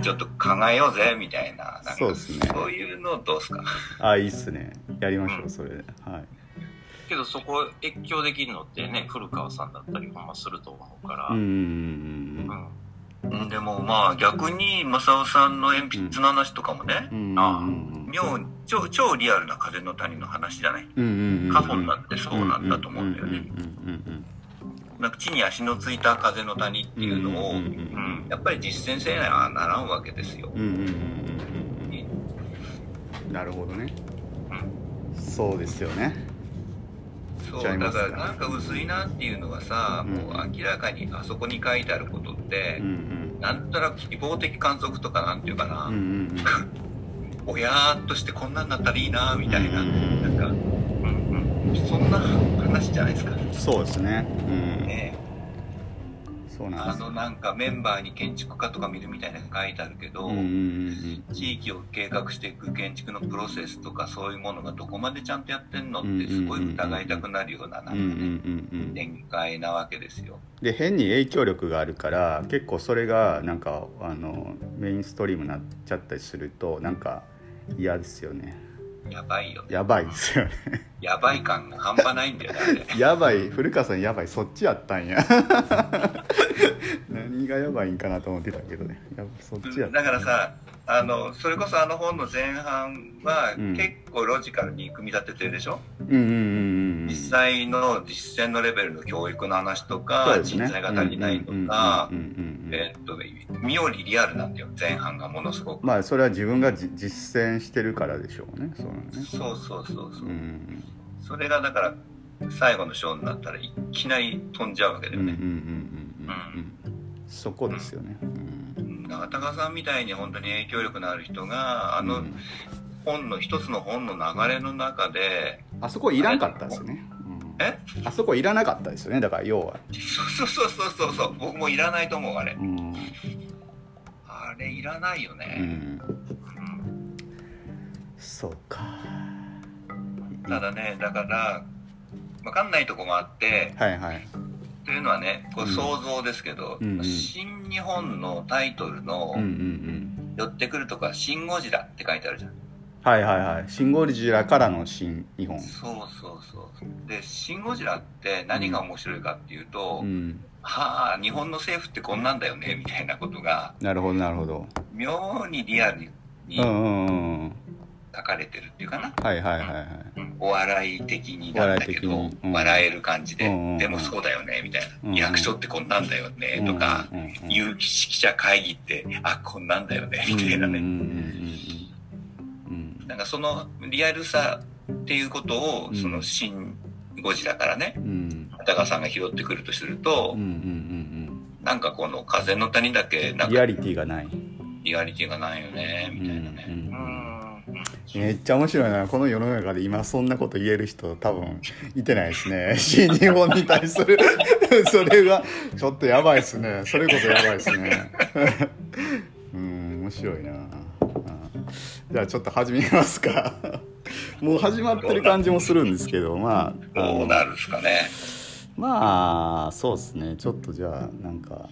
ちょっと考えようぜみたいななんかそうですね。そういうのどうですか？あいいっすね。やりましょうそれで。はい。けどそこ越境できるのってね、古川さんだったりほんますると思うから。うんうんうんうんうん。でもまあ逆に正雄さんの鉛筆の話とかもね。う、んうんあ妙に超超リアルな風の谷の話じゃない？うんうんうん過去になってそうなんだと思うんだよね。うんうんなんか地に足のついた風の谷っていうのを、うんうん。うん。やっぱり実践せなはならんわけですよ。うんうんうんうんなるほどね。そうですよね。そうだからなんか薄いなっていうのはさ、うん。もう明らかにあそこに書いてあることってうんう、ん。なんとなく希望的観測とかなんていうかな、うんうん ぼやーっとしてこんなんなったらいいなみたいな、うんうんなんかうんうん。そんな話じゃないですか。うんそうですね。うん。ねそうなんあのなんかメンバーに建築家とか見るみたいなのが書いてあるけど、地域を計画していく建築のプロセスとかそういうものがどこまでちゃんとやってんのってすごい疑いたくなるようななんかね展開なわけですよ。で変に影響力があるから結構それがなんかあのメインストリームになっちゃったりするとなんか嫌ですよねやばいよ。ね。やばいですよね。やばい感が半端ないんだよね、あれ。やばい。古川さんやばい。そっちやったんや。何がやばいんかなと思ってたけどね。やそっちやっただからさ、あの、それこそあの本の前半はうん。結構ロジカルに組み立ててるでしょ、うん実際の実践のレベルの教育の話とか、ね。人材が足りないとかうん、うんうんうんうんえーっと、妙にリアルなんだよ、前半がものすごく。まあそれは自分がじ実践してるからでしょうねそうね。そうそうそうそう。うんそれがだから、最後の章になったらいきなり飛んじゃうわけだよね。そこですよね。うん中田さんみたいに本当に影響力のある人が、あのうん。本の、一つの本の流れの中で、あそこいらんかったですよね、うん。え？あそこいらなかったですよね。だから要は、そうそうそうそうそう、僕もいらないと思う、あれ。うん。あれいらないようね。ん、うん。そうかただね、だから、わかんないとこもあって、はいはいというのはね、こううん想像ですけど、うん。うん新日本のタイトルの寄ってくるとか、シン・ゴジラって書いてあるじゃん。はいはいはい。シン・ゴジラからの新日本。そうそうそう。で、シン・ゴジラって何が面白いかっていうと、うん。はあ、日本の政府ってこんなんだよね、みたいなことが、なるほどなるほど。妙にリアルにうんうんうんうん書かれてるっていうかな。はいはいはいはい。お笑い的になんだけど、お笑うん。笑える感じで、うんでもそうだよね、みたいな。役所ってこんなんだよね、とか、有識者会議って、あ、こんなんだよね、みたいなね。なんかそのリアルさっていうことを、うん。その新ゴジラからね、片川さんが拾ってくるとすると、なんかこの風の谷だけ、なんかうんリアリティがない。リアリティがないよね、みたいなうんね。うん。うん。めっちゃ面白いな。この世の中で今そんなこと言える人多分いてないですね。新日本に対する。それがちょっとやばいですね。それこそやばいですね。うん面白いな。うんじゃあちょっと始めますか。もう始まってる感じもするんですけどまあどうなるんですかね。まあそうですね。ちょっとじゃあなんか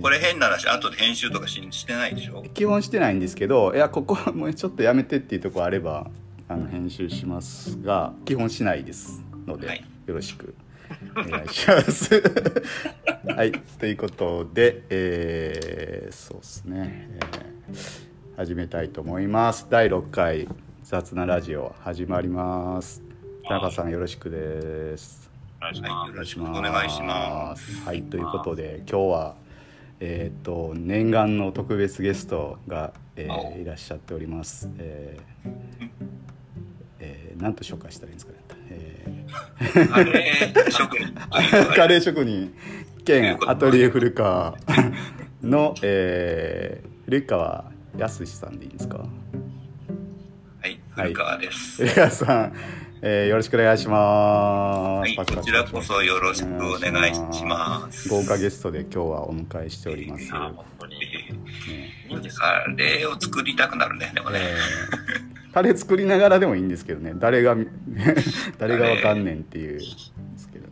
これ変な話、後で編集とかししてないでしょ？基本してないんですけどいやここもうちょっとやめてっていうところあればあの編集しますが基本しないですので、はいよろしくお願いします。はいということで、えーそうですね、えー始めたいと思います第6回雑なラジオ始まります田中さんよろしくです。はい。よろしくお願いします。はいということで今日はえっ、と念願の特別ゲストが、えーおいらっしゃっております。えーえー、なんと紹介したらいいんですかね。えカレー職人カレー職人兼アトリエ古川の、えー、古川康さんでいいんですか？はい、古川です。古川さん、えー、よろしくお願いします。はい、こちらこそよろしくお願いします。豪華ゲストで今日はお迎えしております。あ、本当に。ねカかレーを作りたくなるね、でもね。えータレ作りながらでもいいんですけどね誰が 誰がわかんねんっていうですけど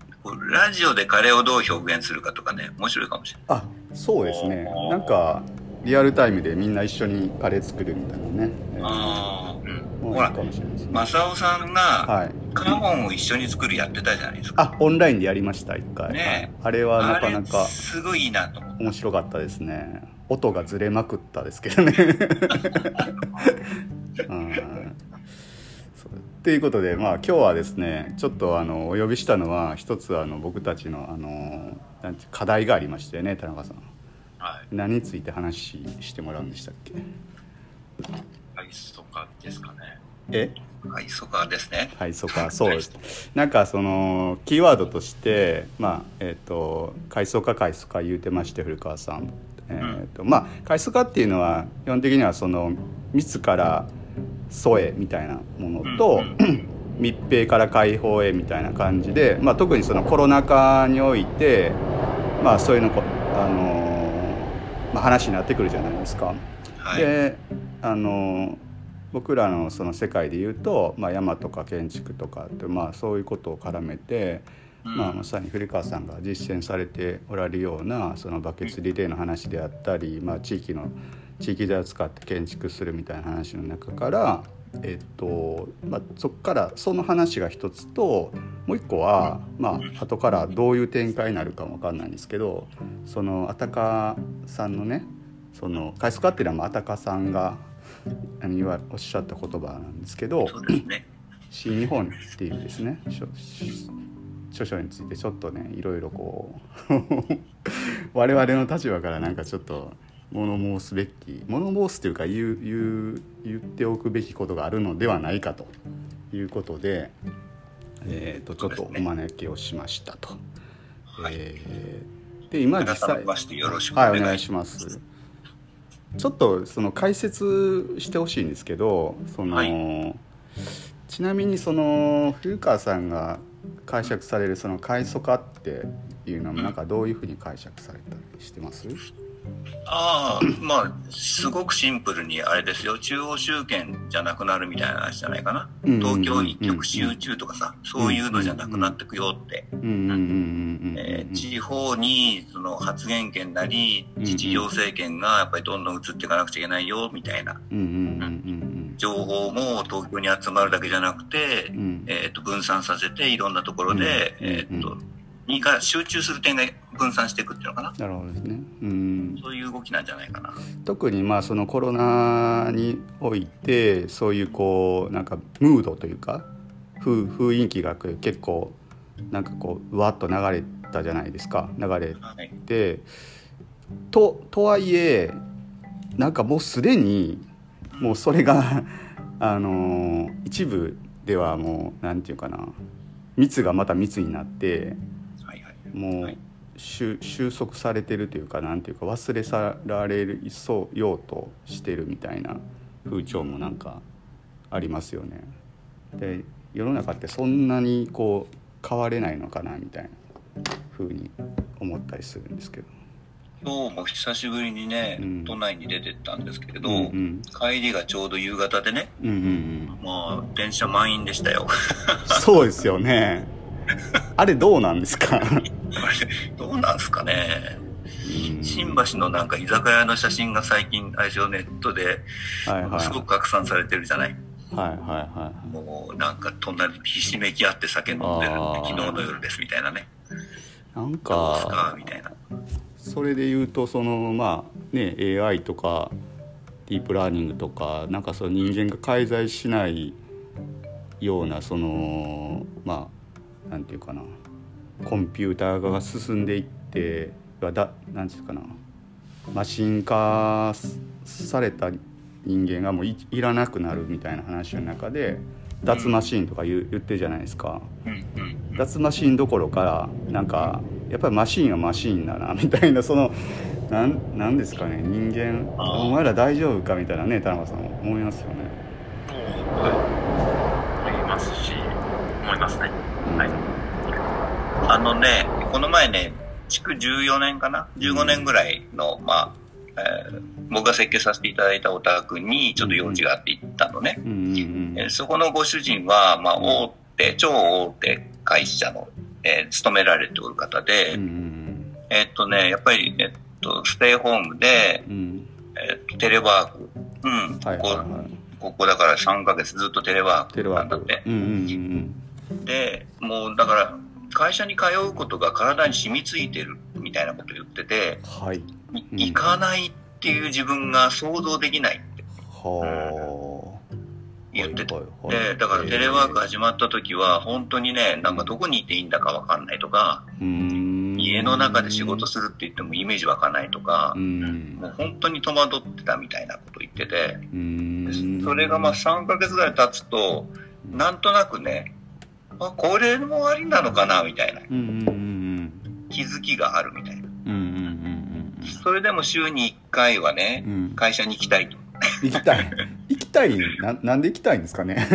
ラジオでカレーをどう表現するかとかね、面白いかもしれない。あそうですねなんかリアルタイムでみんな一緒にカレー作るみたいなね。あうん。もういいかもしれないですね。あ正雄さんがはい。カモンを一緒に作るやってたじゃないですか。あオンラインでやりました一回、ねあれはなかなあかれすごいいいなと面白かったですね。音がずれまくったですけどね。う。んということでまあ今日はですねちょっとあのお呼びしたのは一つあの僕たちのあの課題がありましてね田中さん。はい。何について話してもらうんでしたっけ？アイスとかですかね。え？はいそこですね。はいそうかそうです。なんかそのキーワードとしてまあえっ、と階層化階層化言うてまして古川さん。えーとまあ階層化っていうのは基本的にはその密から疎へみたいなものと、密閉から開放へみたいな感じで、まあ、特にそのコロナ禍において、まあ、そういうのこ、あのーまあ、話になってくるじゃないですか。はいであの僕らのその世界で言うと、まあ、山とか建築とかって、まあ、そういうことを絡めて、うんまあ、まさに古川さんが実践されておられるようなそのバケツリレーの話であったり、まあ、地域の地域材を使って建築するみたいな話の中から、えっとまあ、そこからその話が一つともう一個は、まあ後からどういう展開になるかも分かんないんですけどそのあたかさんのねそのカイスカっていうのはまああたかさんがあの言わおっしゃった言葉なんですけど新日本っていうですね書書書についてちょっとねいろいろこう 我々の立場からなんかちょっと物申すべき物申すというか言う言う言っておくべきことがあるのではないかということで、えー、とちょっとお招きをしましたと。はいえーで今実際はい、お願いしします。ちょっとその解説してほしいんですけど、その、はいちなみにその古川さんが解釈されるその階層化っていうのはなんかどういうふうに解釈されたりしてます？ああまあすごくシンプルにあれですよ。中央集権じゃなくなるみたいな話じゃないかな。うん東京一極集中とかさそういうのじゃなくなってくよって。地方にその発言権なりうん自治行政権がやっぱりどんどん移っていかなくちゃいけないよみたいな。情報も東京に集まるだけじゃなくてえー、と分散させていろんなところで、うんえー、とうにが集中する点が分散していくっていうのかななるほどですね。うん。そういう動きなんじゃないかな。特にまあそのコロナにおいてそういうこうなんかムードというか風雰囲気が結構なんかこうわっと流れたじゃないですか流れはい、てととはいえなんかもうすでにもうそれが あの一部ではもうなんていうかな密がまた密になってもう収束されてるというかなんていうか忘れ去られるそうようとしてるみたいな風潮もなんかありますよね。で世の中ってそんなにこう変われないのかなみたいな風に思ったりするんですけど。今日も久しぶりにね、うん都内に出てったんですけれど、うんうん帰りがちょうど夕方でね、うんうんうん、まあ電車満員でしたよ。そうですよね。あれどうなんですか？どうなんすかね。うん新橋のなんか居酒屋の写真が最近、あれですよ、ネットですごく拡散されてるじゃない？はいはいはもうなんか隣ひしめき合って酒飲んでる昨日の夜ですみたいなね。い。なんかみたいな。それで言うとそのまあね AI とかディープラーニングとかなんかその人間が介在しないようなそのまあなんていうかなコンピューター化が進んでいってだなんていうかなマシン化された人間がもういいらなくなるみたいな話の中で脱マシンとか言う言ってるじゃないですか。脱マシンどころかなんかやっぱりマシンはマシンだなみたいなそのなんなんですかね人間お前ら大丈夫かみたいなね田中さん思いますよね。はい。思いますし、思いますね。はい。あのね、この前ね、築14年かな ?15 年ぐらいの、まあ、えー僕が設計させていただいたお宅にちょっと用事があって行ったのね。うんうんえーそこのご主人は、まあ、大手、超大手会社の、えー勤められておる方で、うんうんえーっとね、やっぱり、えっと、ステイホームで、うんうんえテレワーク。うん。はいはいこはこ、ここだから3ヶ月ずっとテレワークテレワークなんだって。うんうんうんで、もうだから、会社に通うことが体に染みついてるみたいなこと言ってて、うんはい。いうん行かないっていう自分が想像できないって。はあ。言ってて。はいはいはい。で、だからテレワーク始まった時は、本当にね、なんかどこにいていいんだかわかんないとか、うーん。家の中で仕事するって言ってもイメージ湧かないとかう、ん。もう本当に戸惑ってたみたいなこと言ってて、それがまあ3ヶ月ぐらい経つと、なんとなくね、あ、これもありなのかなみたいな。気づきがあるみたいな。それでも週に1回はね会社に行きたいと。行きたい。行きたい？ななんで行きたいんですかね？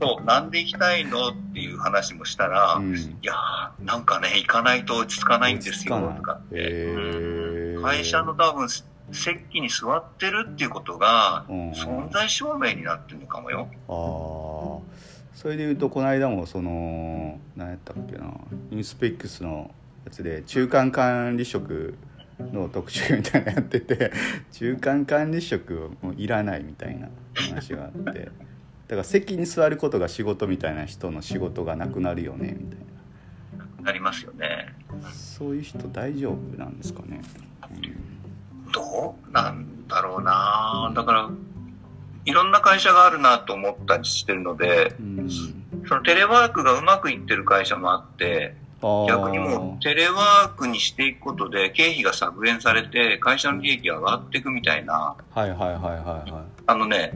そう、なんで行きたいのっていう話もしたら、うん。いやー、なんかね、行かないと落ち着かないんですよ、とかって。会社の多分、席に座ってるっていうことが、うん。存在証明になってるのかもよ。ああそれでいうとこの間もその何やったっけなインスペックスのやつで中間管理職の特集みたいなのやってて 中間管理職もういらないみたいな話があってだから席に座ることが仕事みたいな人の仕事がなくなるよねみたいな。りますよね。なそういう人大丈夫なんですかね、どうなんだろうな。だから、いろんな会社があるなと思ったりしてるので、うん。そのテレワークがうまくいってる会社もあって、逆にもうテレワークにしていくことで経費が削減されて会社の利益が上がっていくみたいな、はいはいはいはいはあのね、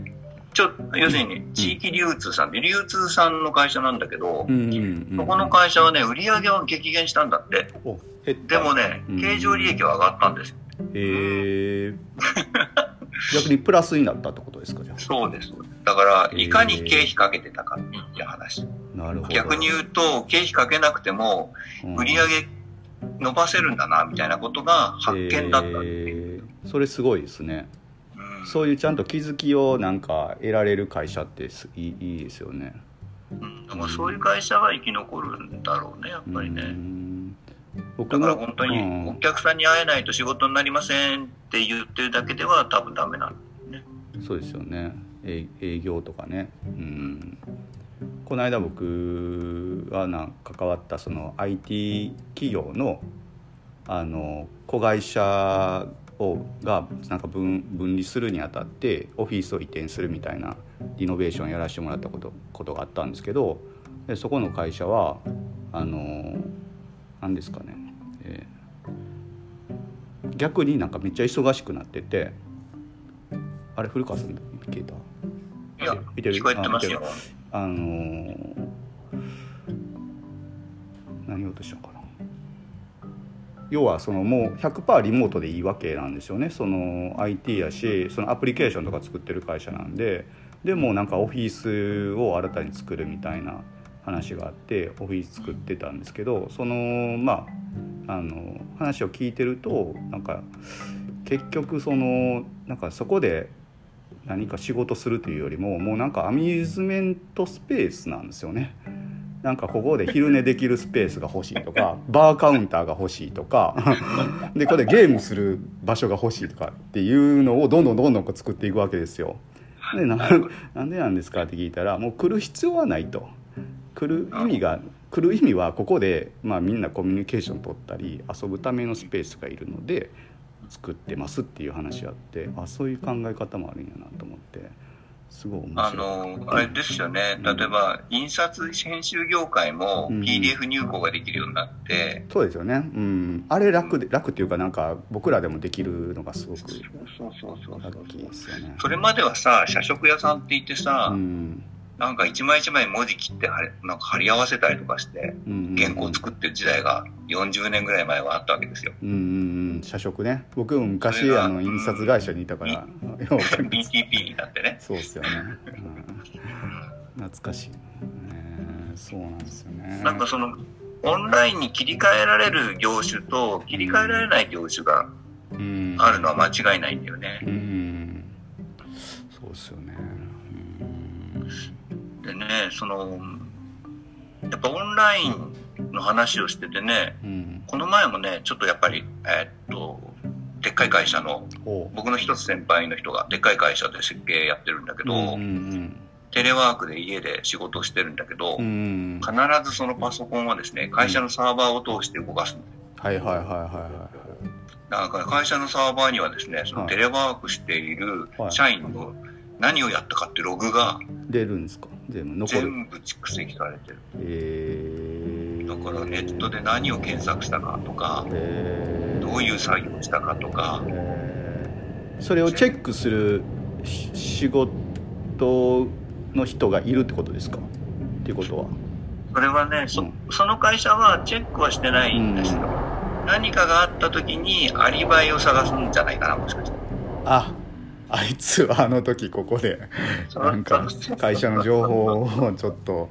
ちょ、要するに地域流通さんで、流通さんの会社なんだけどい、うんうんうん。そこの会社はね、売り上げは激減したんだって。お減った。でもねうん、経常利益は上がったんですよ。へえ 逆にプラスになったってことですかじゃそうです。だから、いかに経費かけてたかっていう話。あなるほど逆に言うと、経費かけなくても、うん。売り上げ伸ばせるんだな、みたいなことが発見だったっていう。それすごいですね。うん。そういうちゃんと気づきをなんか得られる会社ってすいいいいですよね。うん、だからそういう会社は生き残るんだろうね、やっぱりうね。ん僕だからも本当にうん。お客さんに会えないと仕事になりませんって言ってるだけでは多分ダメなの。そうですよね。営営業とかね。うん。この間僕はなん関わったその IT 企業のあの子会社をがなんか分分離するにあたってオフィスを移転するみたいなリノベーションやらせてもらったことことがあったんですけどでそこの会社はあの何ですかね、えー。逆になんかめっちゃ忙しくなっててあれ古川さん消えた？いや、見てる？聞こえてますよ。あのー何言おうとしたのかな。要はそのもう100%リモートでいいわけなんですよね。その IT やしそのアプリケーションとか作ってる会社なんででもなんかオフィスを新たに作るみたいな話があってオフィス作ってたんですけどそのまああの話を聞いてるとなんか結局そのなんかそこで何か仕事するというよりももうなんかアミューズメントスペースなんですよね。なんかここで昼寝できるスペースが欲しいとか バーカウンターが欲しいとか でこれゲームする場所が欲しいとかっていうのをどんどんどんどんこう作っていくわけですよ。でななんでなんですかって聞いたらもう来る必要はないと。来る意味が来る意味はここで、まあ、みんなコミュニケーション取ったり遊ぶためのスペースがいるので作ってますっていう話あってあそういう考え方もあるんやなと思ってすごい面白い。あの、あれですよね。例えば、印刷編集業界もうん。PDF 入稿ができるようになって、そうですよね、うん、あれ楽で楽っていうかなんか僕らでもできるのがすごくそうそうそうそう。ラッキーですよね。それまではさ、社食屋さんって言ってさ、うんなんか一枚一枚文字切って貼りなんか貼り合わせたりとかして、うん原稿を作ってる時代が40年ぐらい前はあったわけですよ。うんうんうん。社食ね。僕もそ昔あの印刷会社にいたから BTP になってね。そうですよね、うん、懐かしい、ね、そうなんですよね。なんかその、オンラインに切り替えられる業種と切り替えられない業種がうん。あるのは間違いないんだよね。うん。そうですよねでね、その、やっぱオンラインの話をしててね、うん。うんこの前もね、ちょっとやっぱり、えーっと、でっかい会社の、僕の一つ先輩の人がでっかい会社で設計やってるんだけど、うんうんテレワークで家で仕事をしてるんだけど、うんうん必ずそのパソコンはですね、会社のサーバーを通して動かすんだよはいはいはいはいはだから会社のサーバーにはですね、そのはい。テレワークしているはい。社員の何をやったかってログがい出るんですか？全部？蓄積されてる。えー、だからネットで何を検索したかとか、えー。どういう作業をしたかとか、えー。それをチェックするし仕事の人がいるってことですか？っていうことは。それはね、そうん。その会社はチェックはしてないんですよ。何かがあった時にアリバイを探すんじゃないかな、もしかして。ああいつはあの時ここでなんか会社の情報をちょっと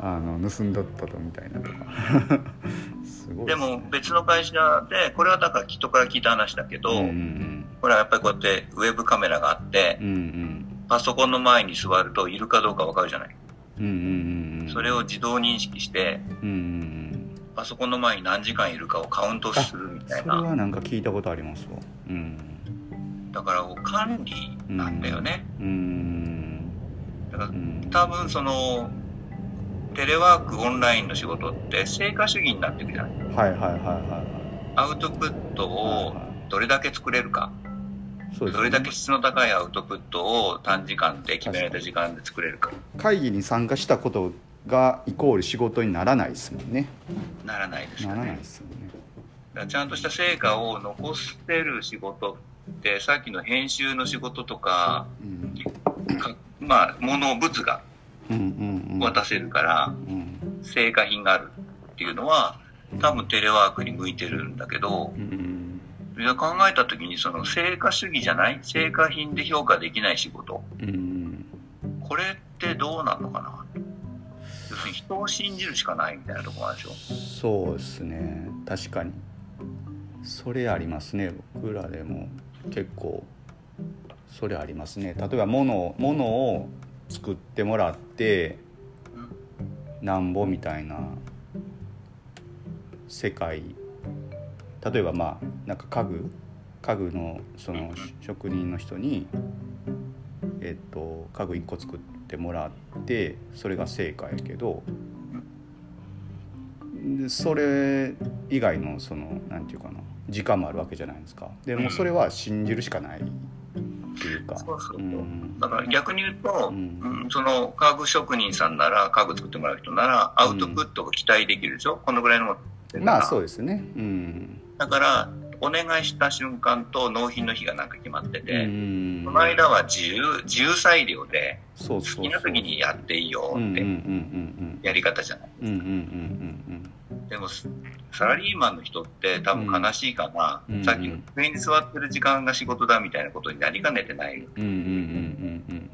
あの盗んだったとみたいなとか。すごいですも別の会社で、これはだから人から聞いた話だけど、うんうんこれはやっぱりこうやってウェブカメラがあってうんう、ん。パソコンの前に座るといるかどうかわかるじゃない？うんうんうんうん。それを自動認識して、うんうんうん。パソコンの前に何時間いるかをカウントするみたいな。それはなんか聞いたことありますわ。うんだから管理なんだよね。うんだからうん多分その、テレワークオンラインの仕事って成果主義になってくるじゃない。はいはいはいはいはいアウトプットをどれだけ作れるか。そうですねどれだけ質の高いアウトプットを短時間で決められた時間で作れるか。会議に参加したことがイコール仕事にならないですもんねならないですならないよね。ですよねちゃんとした成果を残せる仕事って、さっきの編集の仕事とか、うん。かまあ、物、物がうんうんうん。渡せるから、うん成果品があるっていうのは、多分テレワークに向いてるんだけどう、ん。いや考えた時にその成果主義じゃない？成果品で評価できない仕事。うん。これってどうなのかな？要するに人を信じるしかないみたいなところなんでしょ？そうですね。確かに。それありますね僕らでも結構それありますね。例えば物を物を作ってもらってなんぼみたいな世界。例えばまあなんか家具。家具のその職人の人にえっと家具1個作ってもらってそれが成果やけどでそれ以外のそのなんていうかな。時間もあるわけじゃないですか。でもうそれは信じるしかないっていうか。そうそうそう。うん。だから逆に言うと、ううんんその家具職人さんなら家具作ってもらう人ならアウトプットが期待できるでしょ、このぐらいのものまあそうですね。うん。だからお願いした瞬間と納品の日がなんか決まってうて、んこの間は自由自由裁量でそうそうそう。好きな時にやっていいようんうんうんってうん。やり方じゃない、うんうんうんうんでもサラリーマンの人って多分悲しいかな、うん。さっきの机に座ってる時間が仕事だみたいなことになりかねてない。うんうんうんうん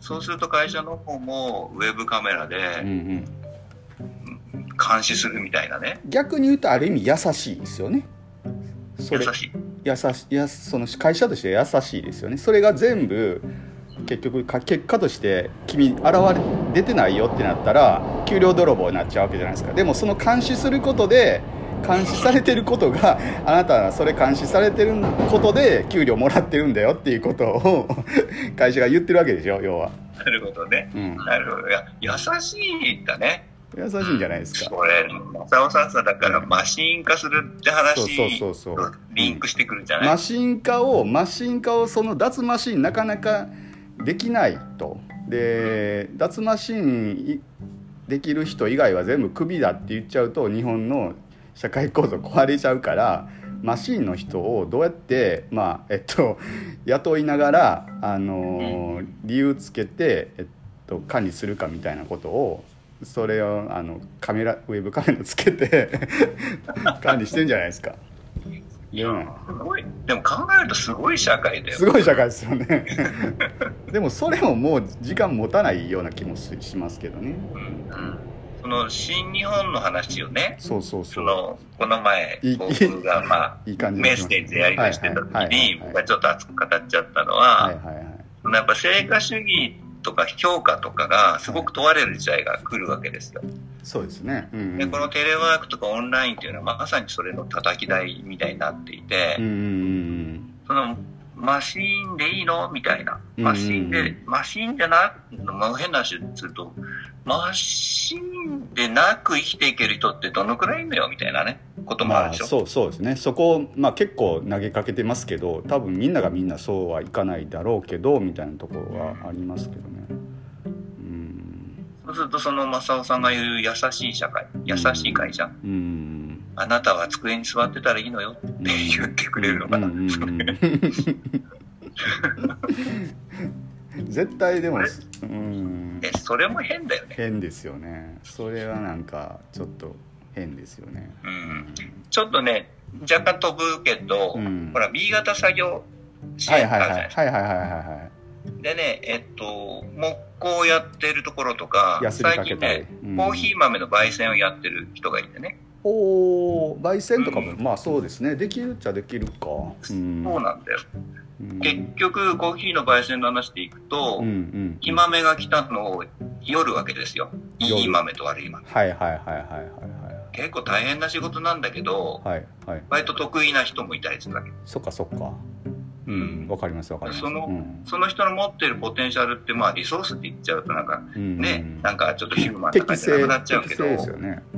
そうすると会社の方もウェブカメラうんうんうでん。監視するみたいなね。逆に言うとある意味優しいですよね。優しい。優しやその会社として優しいですよね。それが全部結局か結果として君現れ出てないよってなったら給料泥棒になっちゃうわけじゃないですか。でもその監視することで監視されてることがあなたはそれ監視されてることで給料もらってるんだよっていうことを 会社が言ってるわけでしょ要は、なるほどね。うん、なるほど。いや優しいんだね。優しいんじゃないですか。これ正雄さんさだからマシン化するって話そうそうそうそう。とリンクしてくるんじゃない、マシン化をマシン化をその脱マシンなかなかできないとで脱マシンできる人以外は全部クビだって言っちゃうと日本の社会構造壊れちゃうからマシンの人をどうやってまあえっと 雇いながらあの理由つけてえっと管理するかみたいなことをそれをあのカメラウェブカメラつけて 管理してんじゃないですか。いや。ねすごい。でも考えるとすごい社会だよ。すごい社会ですよね。でもそれももう時間持たないような気もししますけどね。うんその新日本の話をね。そうそうそそうのこの前僕がまあいい感じメッセージでやり取りしてた時に僕がちょっと熱く語っちゃったのははいはいはい。やっぱ成果主義とか評価とかがすごく問われる時代が来るわけですよ。そうですね。うんうん。でこのテレワークとかオンラインっていうのはまさにそれの叩き台みたいになっていて、うんうん。その、マシーンでいいの？みたいな。うんマシーンで、マシーンじゃなく、まあ、変な話すると、マシーンでなく生きていける人ってどのくらいいるのよ？みたいなね、こともあまあるでしょ。そうそうですね。そこを、まあ、結構投げかけてますけど多分みんながみんなそうはいかないだろうけどみたいなところはありますけどね。うん。そうすると、その正雄さんが言う優しい社会、優しい会社、うんあなたは机に座ってたらいいのよって言ってくれるのかな。絶対でもうん。え、それも変だよね。変ですよね。それはなんかちょっと変ですよね。うん。ちょっとね、若干飛ぶけど、うん。ほら、B 型作業支はい援はいはい。あるじゃないですか。はいはいはいはいはいでね、えっと、木工やってるところとか、最近ね、うん。コーヒー豆の焙煎をやってる人がいてね。おお焙煎とかも、まあそうですね。できるっちゃできるか。うん。そうなんだよ。うん。結局、コーヒーの焙煎の話でいくと、うんうんいい豆が来たのを夜わけですよ。い夜い豆と悪い豆。はいはいはいはいはい結構大変な仕事なんだけど、はいはい。はい割と得意な人もいたりするわけ。そっかそっか。うんわかりますわかります。そのうん。その人の持ってるポテンシャルって、まあリソースって言っちゃうとなんかうんね、なんかちょっとヒューマンな適感じじゃな正くなっちゃうけど、適正ですよね。うん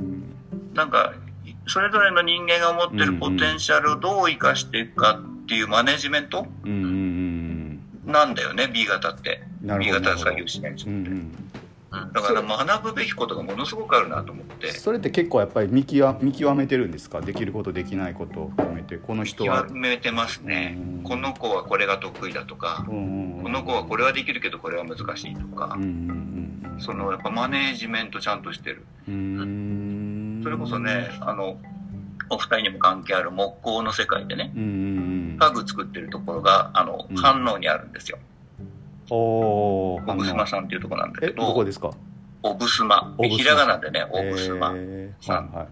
なんか、それぞれの人間が持ってるポテンシャルをどう活かしていくかっていうマネジメントなんだよね、B 型って。B 型作業しない人って。うん。だから学ぶべきことがものすごくあるなと思って、それって結構やっぱり見極見極めてるんですか？できることできないことを含めて。この人は。極めてますね。うん。この子はこれが得意だとか、この子はこれはできるけどこれは難しいとか。そのやっぱマネージメントちゃんとしてる。うんうんそれこそね、あの、お二人にも関係ある木工の世界でね、家具作ってるところが、あのうん、反応にあるんですよ。おおオブスマさんっていうところなんだけえどこど、ですか？オブスマ。ひらがなでね、オブスマ。えー。さん。は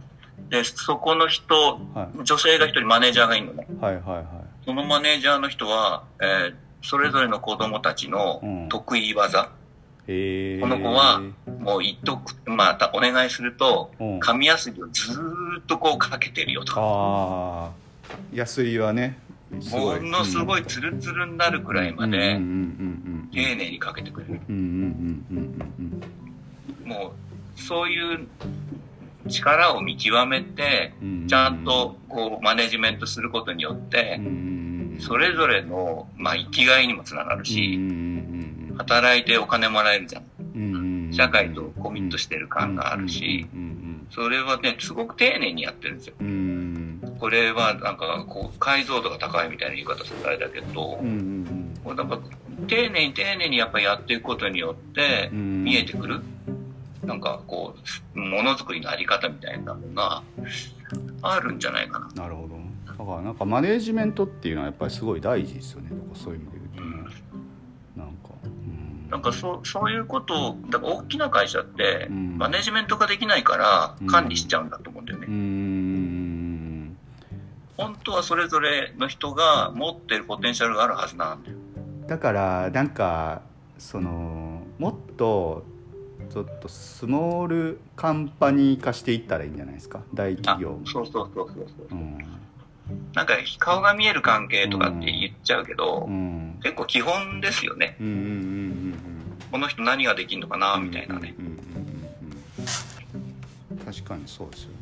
で、そこの人、いはい。女性が一人マネージャーがいるのね。はいはいはい。そのマネージャーの人は、えーそれぞれの子供たちのうん。得意技、えー。この子はもう言っとく、またお願いすると、うん。紙やすりをずーっとこうかけてるよと。か。ああヤスリはねものすごいツルツルになるくらいまでうんうんうん丁寧にかけてくれる。うんうんうんうんうんもう、そういう力を見極めて、うんうんちゃんとこうマネジメントすることによってうんう、んそれぞれの、まあ、生きがいにもつながるうんし、うん働いてお金もらえるじゃん。社会とコミットしてる感があるし、うんそれはね、すごく丁寧にやってるんですよ。これはなんか、こう、解像度が高いみたいな言い方するとあれだけどこれなんか、丁寧に丁寧にやっぱりやっていくことによってう、ん。見えてくる、なんかこう、ものづくりのあり方みたいなのが、あるんじゃないかな。なるほど。だからなんかマネージメントっていうのはやっぱりすごい大事ですよね。そういう意味でなんかそう、そういうことを、だから大きな会社って、うん。マネジメントができないからうん。管理しちゃうんだと思うんだよね。うーん。本当はそれぞれの人が持ってるポテンシャルがあるはずなんだよ。だからなんかそのもっとちょっとスモールカンパニー化していったらいいんじゃないですか？大あ企業も、そうそうそうそうそう。うん。なんか顔が見える関係とかって言っちゃうけど、うん。結構基本ですよね。うんこの人何ができるのかな、みたいなね。うんうんうんうん。確かにそうですよね、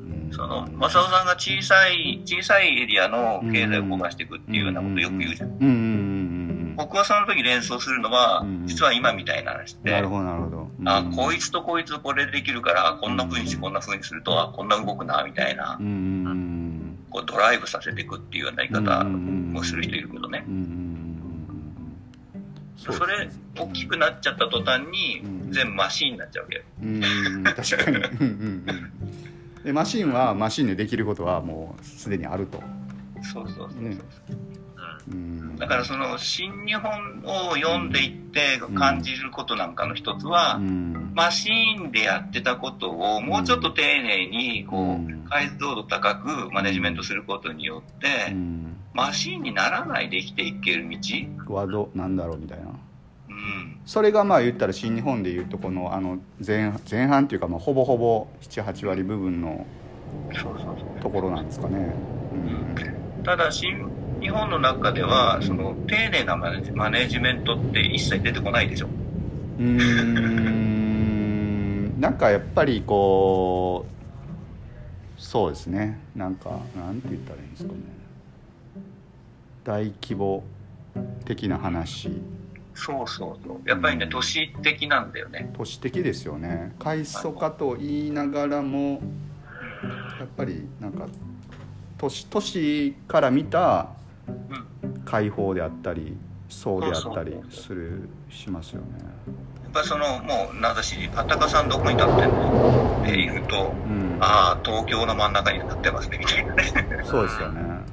うん。その、正雄さんが小さい、小さいエリアの経済を動かしていくっていうようなことよく言うじゃん。うんうんうん僕はその時連想するのはうん、実は今みたいな話でうんなる、ほどなるほど、あ、こいつとこいつこれできるから、こんな風にしてこんな風にすると、あ、こんな動くな、みたいな。う、んうんうん。こうドライブさせていくっていうような言い方もする人いるけどね。うんうんうんうんそれ、大きくなっちゃった途端にうん、全部マシーンになっちゃうわけよ。うんうん。確かに。うんうんうん。でマシンはマシンでできることはもうすでにあると、そうそうそうそう。ね。うん。うん、だからその新日本を読んでいって感じることなんかの一つは、うん。マシーンでやってたことをもうちょっと丁寧にこうん。う解像度高くマネジメントすることによって、うんマシーンにならないで生きていける道、はどなんだろうみたいな。うん、それがまあ言ったら新日本で言うとこのあの前前半っていうかまあほぼほぼ78割部分のところなんですかね。ただ新日本の中ではその丁寧なマネマネジメントって一切出てこないでしょ。うーん。なんかやっぱりこうそうですね。なんかなんて言ったらいいんですかね大規模的な話。そうそうそう。やっぱりね都市的なんだよね。都市的ですよね。快速化と言いながらもやっぱりなんか都市都市から見たうん。解放であったり層であったりそうそう。するしますよね。やっぱりそのもう名指しに「パタカさんどこに立ってんの?」って言うとうん「ああ東京の真ん中に立ってますね」みたいなね。そうですよね。うん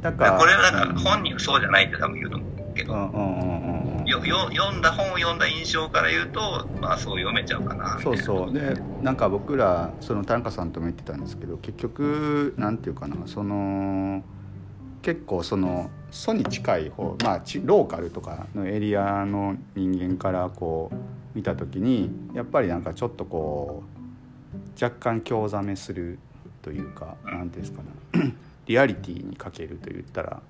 だからこれはだから本人はそうじゃないって多分言うと思うけど、うんうんうんうんよよ読んだ本を読んだ印象から言うとまあそう読めちゃうかなそいうな。そうでなんか僕らその田中さんとも言ってたんですけど結局なんていうかなその結構その素に近い方まあちローカルとかのエリアの人間からこう見た時にやっぱりなんかちょっとこう若干興ざめするというか何ていうんですかねリアリティに欠けると言ったら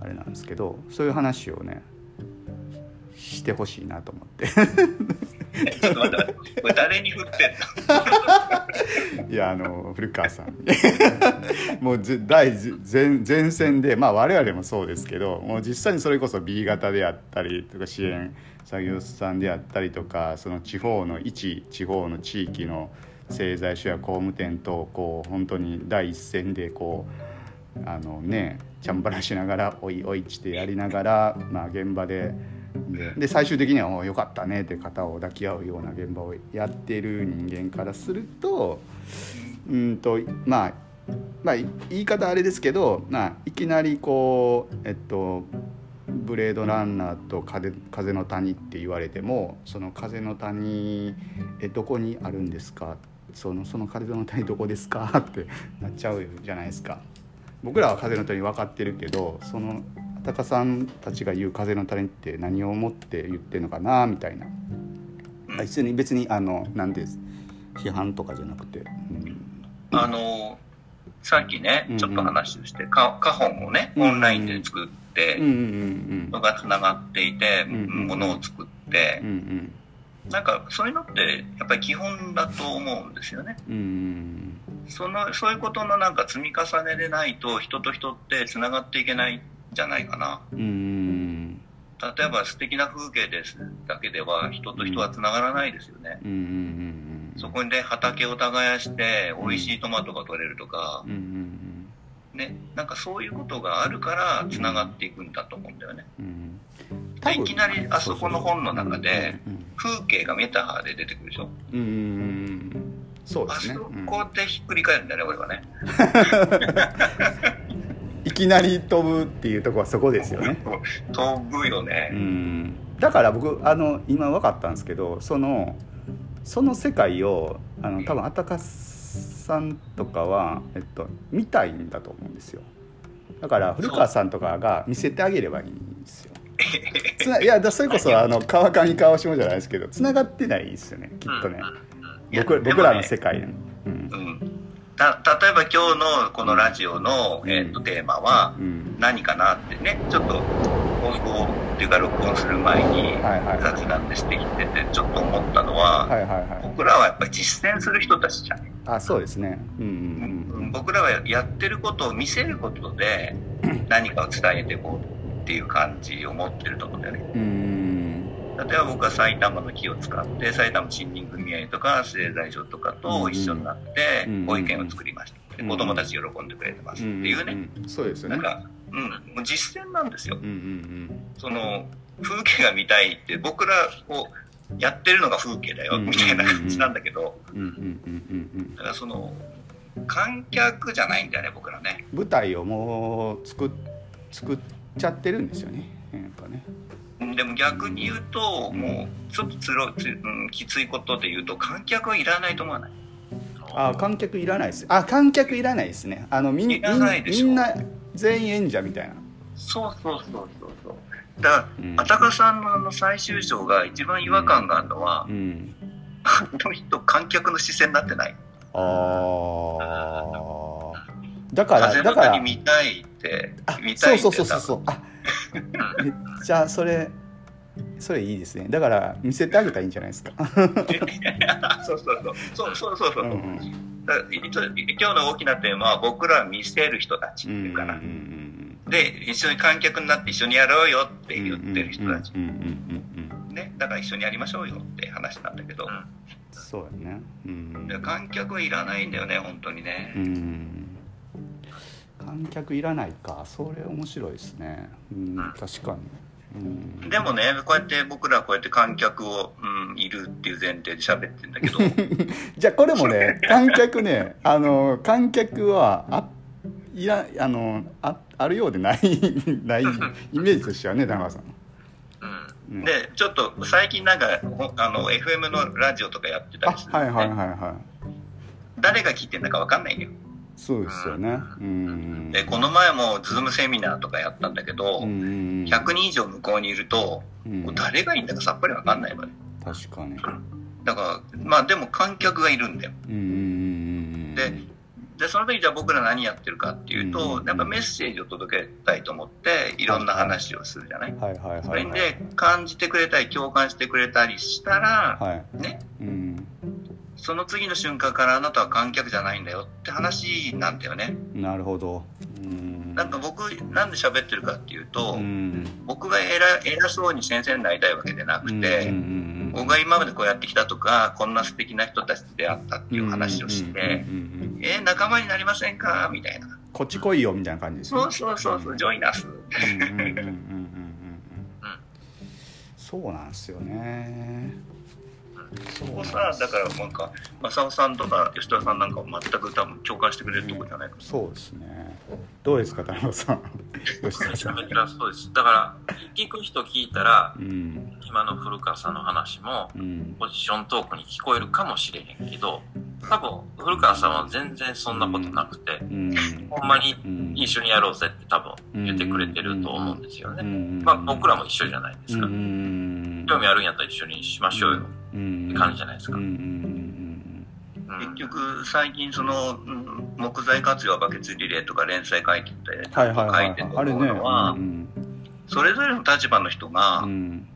あれなんですけどそういう話をねしてほしいなと思って。ちょっと待って誰に振ってんの？いやあの古川さんに もうぜ第ぜ前前線でまあ我々もそうですけどもう実際にそれこそ B 型であったりとか支援作業者さんであったりとかその地方の一地方の地域の製材所や工務店とこう本当に第一線でこうあのねチャンバラしながら「おいおい」ってやりながら、まあ、現場で。でで最終的には「およかったね」って肩を抱き合うような現場をやってる人間からするとうんとまあまあい言い方あれですけど、まあ、いきなりこうえっと「ブレードランナー」と風「風の谷」って言われてもその風の谷えどこにあるんですか？そのその風の谷どこですか？ってなっちゃうじゃないですか。僕らは風の谷分かってるけどその高さんたちが言う風の谷って何を思って言ってるのかなみたいな。うん。別に別にあのなんです。批判とかじゃなくて、うん。あのさっきねうんうん。ちょっと話をして、かカホンをねうんオンラインで作って、うんうんのがつながっていて、うんうん。ものを作って。うんう、ん。なんかそういうのってやっぱり基本だと思うんですよね。うんうんそのそういうことのなんか積み重ねでないと人と人ってつながっていけないんじゃないかな。うん。うん例えば素敵な風景ですだけでは人と人はつながらないですよね。そこにね畑を耕して美味しいトマトが取れるとか。ね、なんかそういうことがあるからつながっていくんだと思うんだよね。いきなりあそこの本の中でうん。風景がメタファーで出てくるでしょ。うん。うん。うんそうであすね、そうんこでひっくり返るんだよね、俺はね。いきなり飛ぶっていうところはそこですよね。飛ぶよね。うん。だから僕あの今分かったんですけどそのその世界をあの多分あたかさんとかは、えっと、見たいんだと思うんですよ。だから古川さんとかが見せてあげればいいんですよ。つないやだそれこそあの川上川下じゃないですけどつながってないですよねきっとね。いや僕僕らので世界に、うん。うん。た、例えば今日のこのラジオの、うん。えっと、テーマはうん、何かなってね、ちょっと放送っていうか録音する前に雑談でしてきてて、ちょっと思ったのは、はいはいはい。僕らはやっぱり実践する人たちじゃん。あそうですね。うんうんうん。僕らはやってることを見せることで 何かを伝えていこうっていう感じを持ってると思うんだよね。うん例えば僕は埼玉の木を使って埼玉森林組合とか製材所とかと一緒になってうんご意見を作りました。でうん子供たち喜んでくれてますっていうね。うんそうですよね。なんか、うん、もう実践なんですよ。うんうんその風景が見たいって僕らをやってるのが風景だようん。みたいな感じなんだけど、うんうんうんうんうん。だからその観客じゃないんだよね僕らね。舞台をもう作っ作っちゃってるんですよね。やっぱねでも逆に言うと、もうちょっとつろつ、うん、きついことで言うと観客はいらないと思わない。あ観客いらないです。あ観客いらないですね。あのみんみいらないでしょ。んみんな全員演者みたいな。そうそうそうそうそう。だから、うん。あたかさんのあの最終章が一番違和感があるのは、うん。あの人観客の視線になってない。あー。だから風のだから谷見たいってあ見たいってそうそうそうそうそう。あめっちゃそれそれいいですね。だから見せてあげたらいいんじゃないですか。そうそうそう。そうそうそうそう、うん今日の大きなテーマは僕らは見せる人たちっていうかな、うんうんで一緒に観客になって一緒にやろうよって言ってる人たち、うんうんうんうんうんね、だから一緒にやりましょうよって話なんだけど、そうやね。うんで観客はいらないんだよね本当にね、うん観客いらないか。それ面白いですね。うん確かに。うん。でもねこうやって僕らこうやって観客を、うん、いるっていう前提で喋ってんだけど。じゃあこれもね観客ねあの観客はあいらあのああるようでない ないイメージとしてはね田中さん、うん。うん。でちょっと最近なんかほあの FM のラジオとかやってたありする、はいはいはいはい。誰が聞いてんだか分かんないよそうですよね。うん。でこの前もズームセミナーとかやったんだけど、うんうん100人以上向こうにいると、うん。誰がいいんだかさっぱり分かんないのね確かに。だからまあでも観客がいるんだよ。ででその時じゃあ僕ら何やってるかっていうと、うんやっぱメッセージを届けたいと思っていろんな話をするじゃない、はいはいそはいはい。れで感じてくれたり共感してくれたりしたら、はい。ね？うんその次の瞬間からあなたは観客じゃないんだよって話なんだよね。なるほど。うん。なんか僕なんで喋ってるかっていうと、うん。僕が偉偉そうに先生になりたいわけでなくて、うんうんうん僕が今までこうやってきたとかこんな素敵な人たちと出会ったっていう話をして、うんうんうんうんえー仲間になりませんか？みたいな。こっち来いよみたいな感じですね。そうそうそうそうジョイナス。うんうんうんうんうんうん。うん。そうなんですよねそこさだからなんか正雄さんとか吉田さんなんかも全く多分共感してくれるとこじゃないかそうですね。どうですか田中さん。吉田さん。めちゃめちゃそうです。だから、聞く人聞いたら、うん。今の古川さんの話も、うん。ポジショントークに聞こえるかもしれへんけど、多分、古川さんは全然そんなことなくて、うん。ほんまにうん一緒にやろうぜって多分言ってくれてると思うんですよね。まあ僕らも一緒じゃないですか。うん。興味あるんやったら一緒にしましょうよ。うんって感じじゃないですか。うん。うん。うん結局最近そのうん木材活用バケツリレーとか連載書いてて書いててあれね思うのはうんそれぞれの立場の人がうん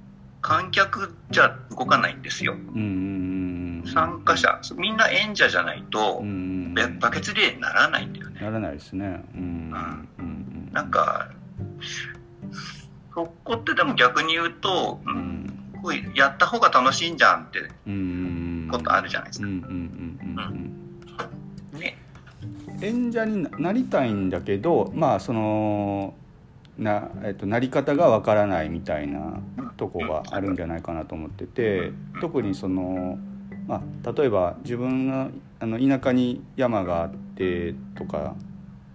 観客じゃ動かないんですよ。うん。うん。参加者みんな演者じゃないとうんババケツリレーにならないんだよね。ならないですね。うん。うん。なんかそこってでも逆に言うと、う、うんんこうやった方が楽しいんじゃんってうん。ことあるじゃないですか、ね。演者になりたいんだけどまあそのな,、えっと、なり方がわからないみたいなとこがあるんじゃないかなと思ってて特にその、まあ、例えば自分があの田舎に山があってとか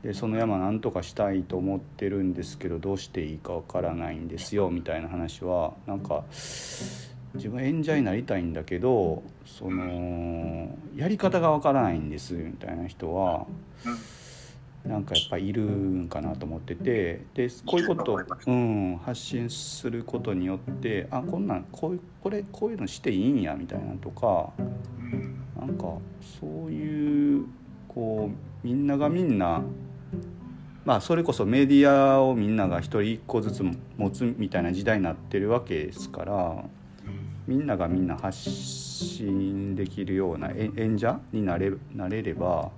でその山なんとかしたいと思ってるんですけどどうしていいかわからないんですよみたいな話はなんか自分演者になりたいんだけどそのやり方がわからないんですみたいな人はなんかやっぱいるんかなと思っててでこういうこといると思いますうん、発信することによってあこんなんこういうこれこういうのしていいんやみたいなとかうん。なんかそういうこうみんながみんなまあそれこそメディアをみんなが一人一個ずつ持つみたいな時代になってるわけですからみんながみんな発信できるようなえ演者になれなれれば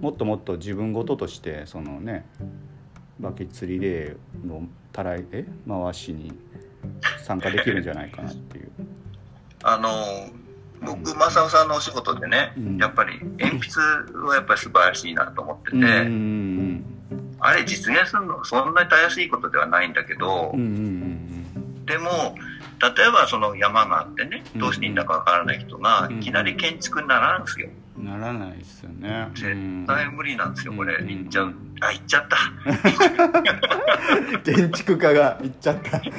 もっともっと自分事としてそのねバケツリレーのたらいえ回しに参加できるんじゃないかなっていう。あの僕正雄さんのお仕事でね、うんやっぱり鉛筆はやっぱり素晴らしいなと思ってて、うんうんあれ実現するのそんなにたやすいことではないんだけど、うんうんうんでも例えばその山があってねどうしていいんだかわからない人がうんいきなり建築にならんすよ。うんならないですよね。絶対無理なんですよこれ。うん行っちゃう。あ行っちゃった。建築家が言っちゃった。行っ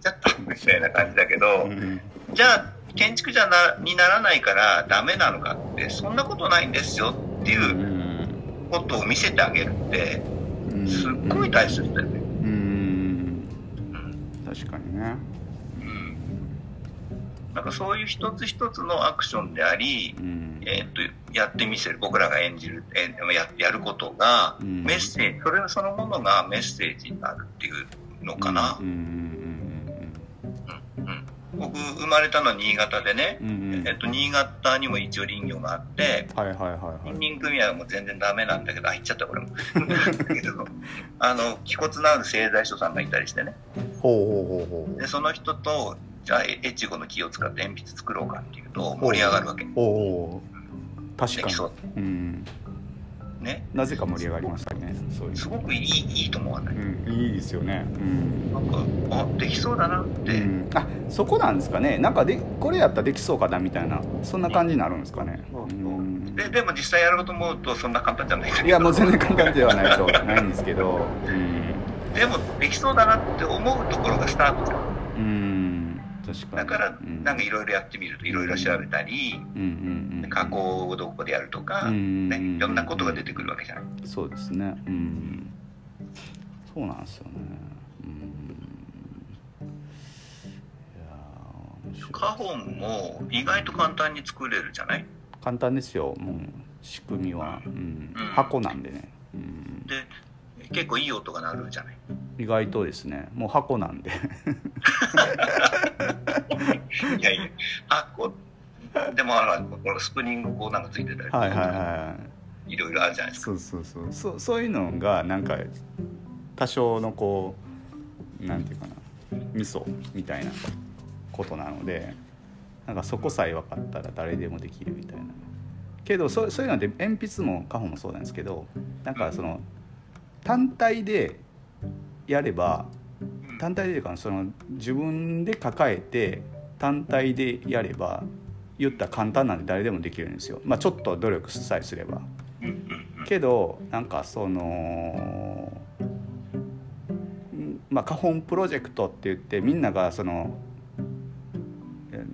ちゃった。みたいな感じだけど、うんじゃあ建築じゃなにならないからダメなのかってそんなことないんですよっていうことを見せてあげるってうんすっごい大切だよね。うん。うん。確かにね。うん。なんかそういう一つ一つのアクションであり、うん。えー、とやってみせる。僕らが演じる、えーややることが、うん。メッセージそれそのものがメッセージになるっていうのかな。う、ん。うん僕生まれたのは新潟でね、うんうん。えっと、新潟にも一応林業があって。はいはいはいはい。森林組合はもう全然ダメなんだけど。あ言っちゃったこれも だけど。あの気骨のある製材所さんがいたりしてね。ほうほうほうほうでその人とじゃあ越後の木を使って鉛筆作ろうかっていうと盛り上がるわけ。おお確かに。できそう。うんね。なぜか盛り上がりましたね。そういう。すごくいいいいと思わない、うんいいですよね。うん。なんかあできそうだなって、うん。あそこなんですかね。なんかでこれやったらできそうかなみたいなそんな感じになるんですかね。うん。ででも実際やろうと思うとそんな簡単じゃない。いやもう全然簡単ではないとないんですけど。うん。でもできそうだなって思うところがスタート。じゃんだからうん。なんかいろいろやってみるといろいろ調べたり加工をどこでやるとか、うんね、いろんなことが出てくるわけじゃない。そうですね。うん。そうなんですよね。うん。いやカホンも意外と簡単に作れるじゃない？簡単ですよ。もう仕組みは、うん。うん。箱なんでね、うん、で結構いい音が鳴るじゃない意外とですねもう箱なんで。いやいやあこうでもあのこのスプリングこうなんかついてたりとか、はいはいはいい。ろいろあるじゃないですか。そうそうそう。そうそういうのがなんか多少のこうなんていうかな味噌みたいなことなのでなんかそこさえ分かったら誰でもできるみたいな。けどそうそういうので鉛筆もカホもそうなんですけどなんかその単体でやれば単体でというかその自分で抱えて単体でやれば言ったら簡単なんで誰でもできるんですよ。まあちょっと努力さえすれば。けどなんかそのんまあ花本プロジェクトって言ってみんながそのえ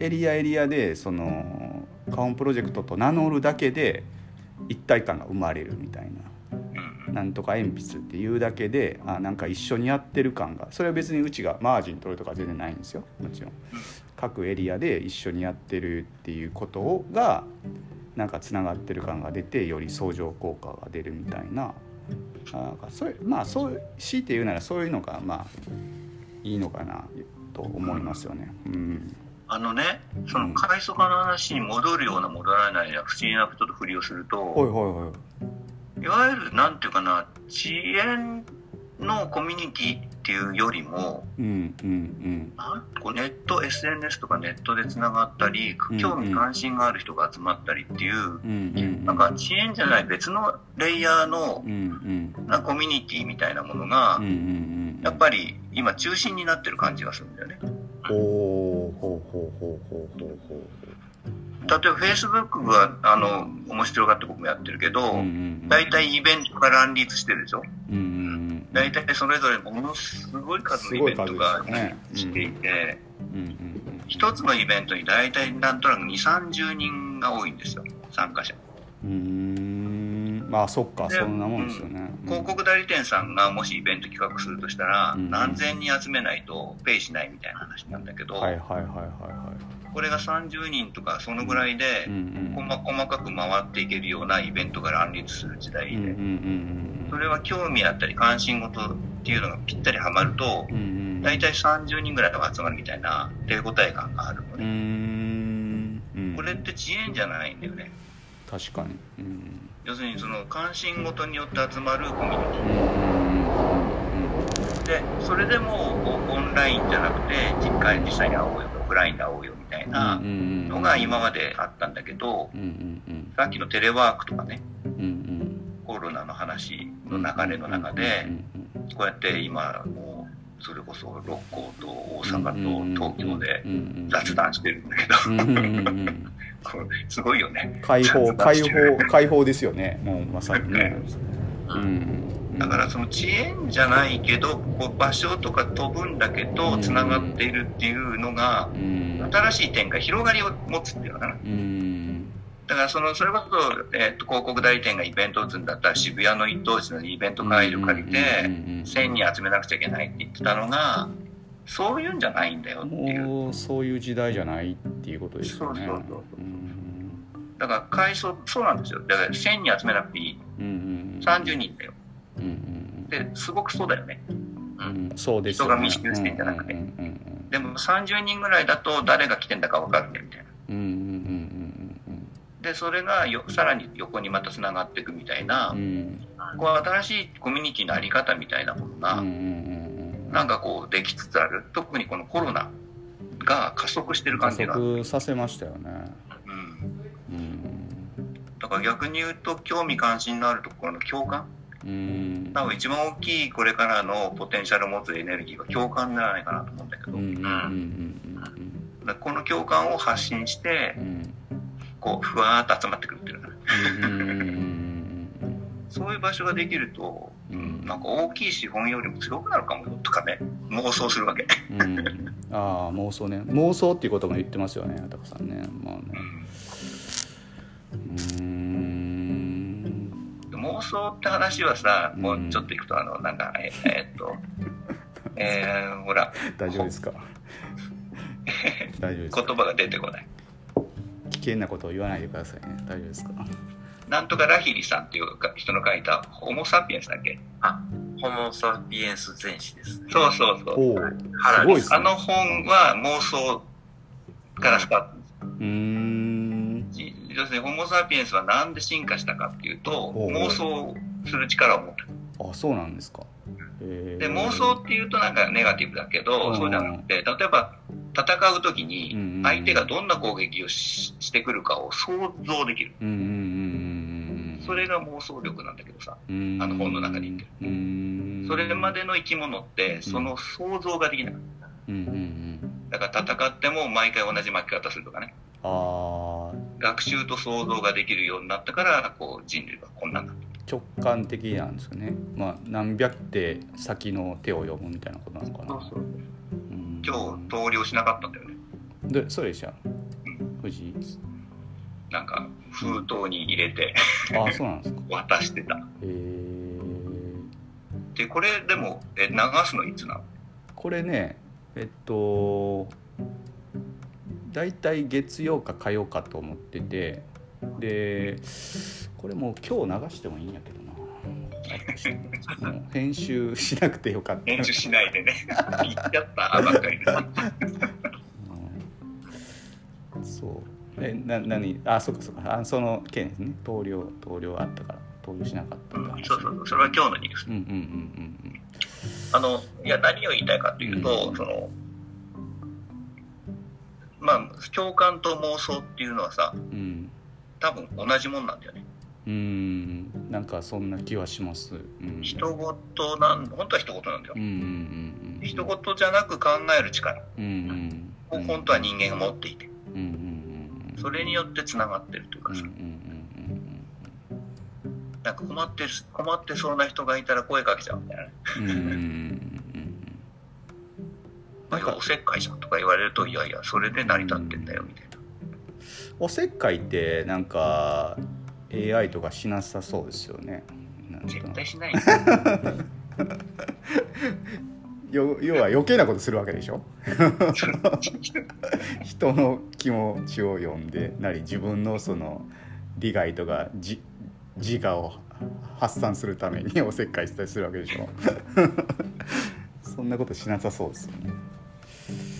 エリアエリアでその花本プロジェクトと名乗るだけで一体感が生まれるみたいな。うんなんとか鉛筆っていうだけであなんか一緒にやってる感がそれは別にうちがマージン取るとか全然ないんですよ。もちろん。各エリアで一緒にやってるっていうことがなんかつながってる感が出てより相乗効果が出るみたいな。あなんかそういうまあそう強いて言うならそういうのがまあいいのかなと思いますよね。うん。あのねその海藻化の話に戻るような戻らないような不思議なことと振りをすると、ほいほいわゆるなんていうかな遅延のコミュニティっていうよりもうんうんなんこうネット SNS とかネットでつながったりうん興味関心がある人が集まったりっていう、うんうんうん。なんか遅延じゃない別のレイヤーのうんうん。なコミュニティみたいなものが、うんうんうん。やっぱり今中心になってる感じがするんだよね。ほうほうほうほうほうほう。ほ例えば Facebook があの面白がって僕もやってるけど、ううんうん。大体イベントが乱立してるでしょ？うんうん大体それぞれものすごい数のイベントがしていて、うんうんうん。一つのイベントに大体なんとなく2、30人が多いんですよ、参加者。うーん。まあそっかでそんなもんですよね、うん。広告代理店さんがもしイベント企画するとしたら、うん何千人集めないとペイしないみたいな話なんだけど、はいはいはいはいはこれが30人とかそのぐらいで細細かく回っていけるようなイベントが乱立する時代で、それは興味あったり関心事っていうのがぴったりはまると大体30人ぐらいが集まるみたいな手応え感があるの。で、これって遅延じゃないんだよね。確かに。うん。要するにその関心事によって集まるコミュニティ。でそれでもオンラインじゃなくて実際に会おうよオフラインで会おうよみたいなのが今まであったんだけどさっきのテレワークとかねコロナの話の流れの中でこうやって今もうそれこそ六甲と大阪と東京で雑談してるんだけど すごいよね。解放解放解放ですよね。もうまさにね。ううんんだからその遅延じゃないけどこう場所とか飛ぶんだけどつながっているっていうのがうん。新しい展開広がりを持つっていうのかな。うん。だからそのそれこそ、えー、と広告代理店がイベントを打つんだったら渋谷の一等地のイベント会場借りて1000人集めなくちゃいけないって言ってたのがそういうんじゃないんだよっていう。そういう時代じゃないっていうことですよね。そうそうそうう。んだから階層そうなんですよ。だから1000人集めなくていい。うんうん30人だようんうんですごくそうだよね。うん。うん。そうですよね。人が密集してんじゃなくてうんうんでも30人ぐらいだと誰が来てんだか分かるねみたいな。うんうんうんうんでそれがよさらに横にまたつながっていくみたいな、うん。うんこう新しいコミュニティのあり方みたいなものが、うんうんうんなんかこうできつつある。特にこのコロナが加速してる加感じが。ある、速させましたよね。うん、うん。だから逆に言うと興味関心のあるところの共感うん。多分一番大きいこれからのポテンシャルを持つエネルギーは共感じゃないかなと思うんだけど、うん。うん。うん。だからこの共感を発信してこうふわーっと集まってくるっていうそういう場所ができるとうん。なん。か大きい資本よりも強くなるかもよとかね妄想するわけ、うん。ああ妄想ね妄想っていうことも言ってますよねタカさん。ねまあね妄想って話はさもうん。うちょっといくとあのなんかええーっと えー、ほら。大丈夫ですか？大丈夫ですか？言葉が出てこない。危険なことを言わないでくださいね。大丈夫ですか？なんとかラヒリさんっていう人の書いた「ホモ・サピエンス」だっけ？ホモ・サピエンス全史ですね。そうそうそう。おすごい。ねあの本は妄想からスタート。うーん。し要するにホモ・サピエンスはなんで進化したかっていうと妄想する力を持ってる。あそうなんですか。で妄想っていうとなんかネガティブだけど、うんそうじゃなくて例えば戦う時にうん相手がどんな攻撃をししてくるかを想像できる。それが妄想力なんだけどさうんあの本の中に言ってる。うんそれまでの生き物ってその想像ができなかった。だから戦っても毎回同じ巻き方するとかね。ああ学習と想像ができるようになったからこう人類はこんなんだ直感的なんですよね。まあ何百手先の手を読むみたいなことなのかな。うん。今日投了しなかったんだよね。でそれでした？藤井。なんか封筒に入れてあそうなんですか。渡してた。へえでこれでもえ流すのいつなの？これねえっと大体月曜か火曜かと思っててでこれもう今日流してもいいんやけどな。もう編集しなくてよかった。編集しないでね。言っちゃったばっかりで。うん。そう。えな何？あそうかそうか。あその件ですね。投了投了あったから。投了しなかったって話。そうそうそう。それは今日のニュース。うんうんうんあのいや何を言いたいかというと、うん。そのまあ共感と妄想っていうのはさうん。うん多分同じもんなんだよね。うん。なんかそんな気はします。うん。人事なん本当は人事なんだよ。うんうんうんうん。人事じゃなく考える力。うんうんを本当は人間が持っていて。うんうんうんそれによってつながってるというかさ。うんうんうんなんか困ってる困ってそうな人がいたら声かけちゃうみたいなね。うんうんうんうん。うんまあ、おせっかいじゃんとか言われるといやいやそれで成り立ってんだよみたいな。おせっかいってなんか AI とかしなさそうですよね。絶対しない よ。要は余計なことするわけでしょ？人の気持ちを読んでなり自分のその利害とか自自我を発散するためにおせっかいしたりするわけでしょ？そんなことしなさそうですよね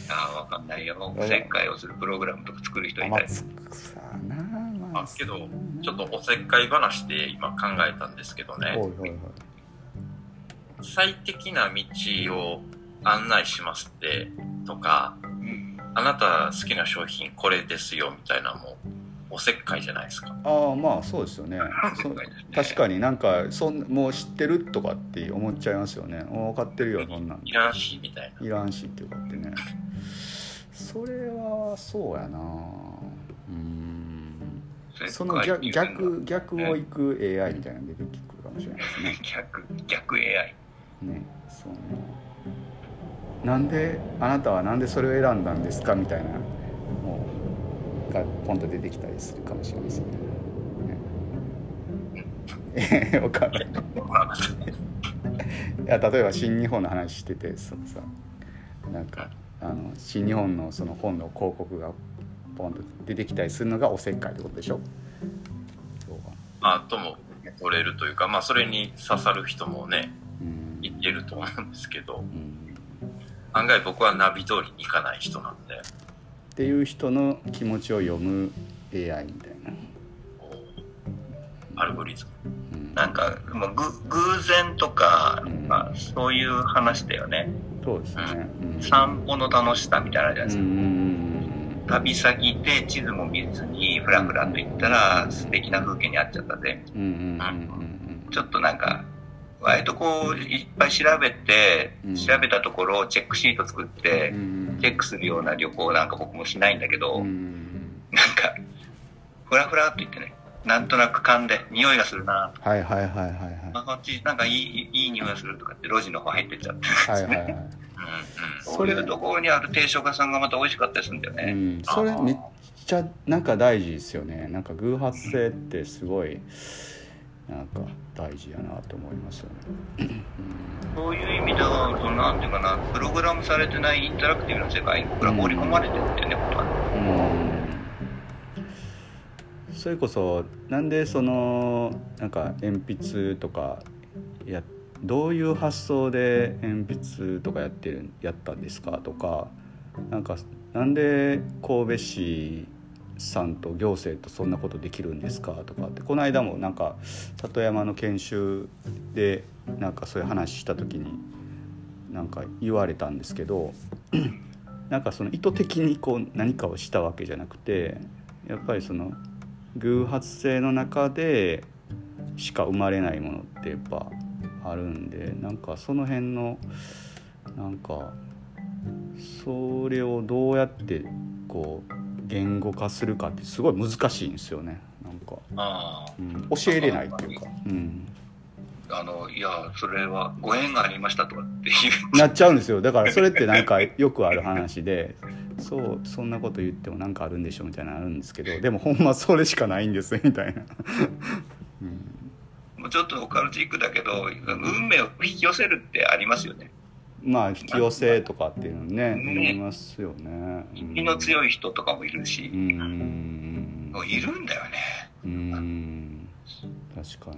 ああわかんないよ。おせっかいをするプログラムとか作る人いたり。まあけどちょっとおせっかい話で今考えたんですけどね。最適な道を案内しますってとかうん。あなた好きな商品これですよみたいなのもおせっかいじゃないですか。ああまあそうですよね。ね 確かになんかそんもう知ってるとかって思っちゃいますよね。分かってるよそんなん。いらんしみたいな。いらんしっていうかってね。それはそうやな。うん。その逆逆逆を行く AI みたいなの出てくるかもしれないですね。逆逆 AI ねそう。ねなんであなたはなんでそれを選んだんですか？みたいな。もうがポンと出てきたりするかもしれないですね。ねえわかんない。いや例えば新日本の話しててそのさなんかあの新日本のその本の広告がポンと出てきたりするのがおせっかいってことでしょ？まあ、とも取れるというか、まあ、それに刺さる人もね、うん。いってると思うんですけど、うん。案外僕はナビ通りに行かない人なんで、っていう人の気持ちを読む AI みたいな、アルゴリズム。うん、なんか、もうぐ偶然とか、うん。まあ、そういう話だよね。そうですね、うん、散歩の楽しさみたいなじゃないですか。旅先で地図も見ずにフラフラと行ったら素敵な風景にあっちゃったぜ。うんうんちょっとなんか、割とこう、いっぱい調べてうん、調べたところをチェックシート作っうんうて、んチェックするような旅行なんか僕もしないんだけど、うん。なんか、ふらふらっと言ってね、なんとなく噛んで、匂いがするな。とか、はいはいはいはい。あこっちなんかいいいい匂いがするとかって路地の方入ってっちゃって、はいはいはい。は いうんうん。そういうところにある定食屋さんがまた美味しかったりするんだようね。ん、それめっちゃなんか大事ですよね。なんか偶発性ってすごいなんか大事やなと思いますよね、そういう意味では、そのなんていうかな、プログラムされてないインタラクティブな世界に僕ら盛り込まれてるってね、ことは。うん、それこそなんでそのなんか鉛筆とかやどういう発想で鉛筆とかやってるやったんですかとかなんかなんで神戸市さんと行政とそんなことできるんですかとかってこの間もなんか里山の研修でなんかそういう話した時になんか言われたんですけど なんかその意図的にこう何かをしたわけじゃなくてやっぱりその偶発性の中でしか生まれないものってやっぱあるんでなんかその辺のなんかそれをどうやってこう言語化するかってすごい難しいんですよね。なんか、あうん、教えれないっていうか、うん、あ、あの、いや、それはご縁がありましたとかっていう。なっちゃうんですよ。だからそれってなんかよくある話で そうそんなこと言ってもなんかあるんでしょみたいなのあるんですけどでもほんまそれしかないんですみたいな、うん、もうちょっとオカルチックだけど、運命を引き寄せるってありますよね。まあ引き寄せとかっていうのねね。言いますよね。気の強いい人とかもいるし。う、ん。いるんだよね。うん。確か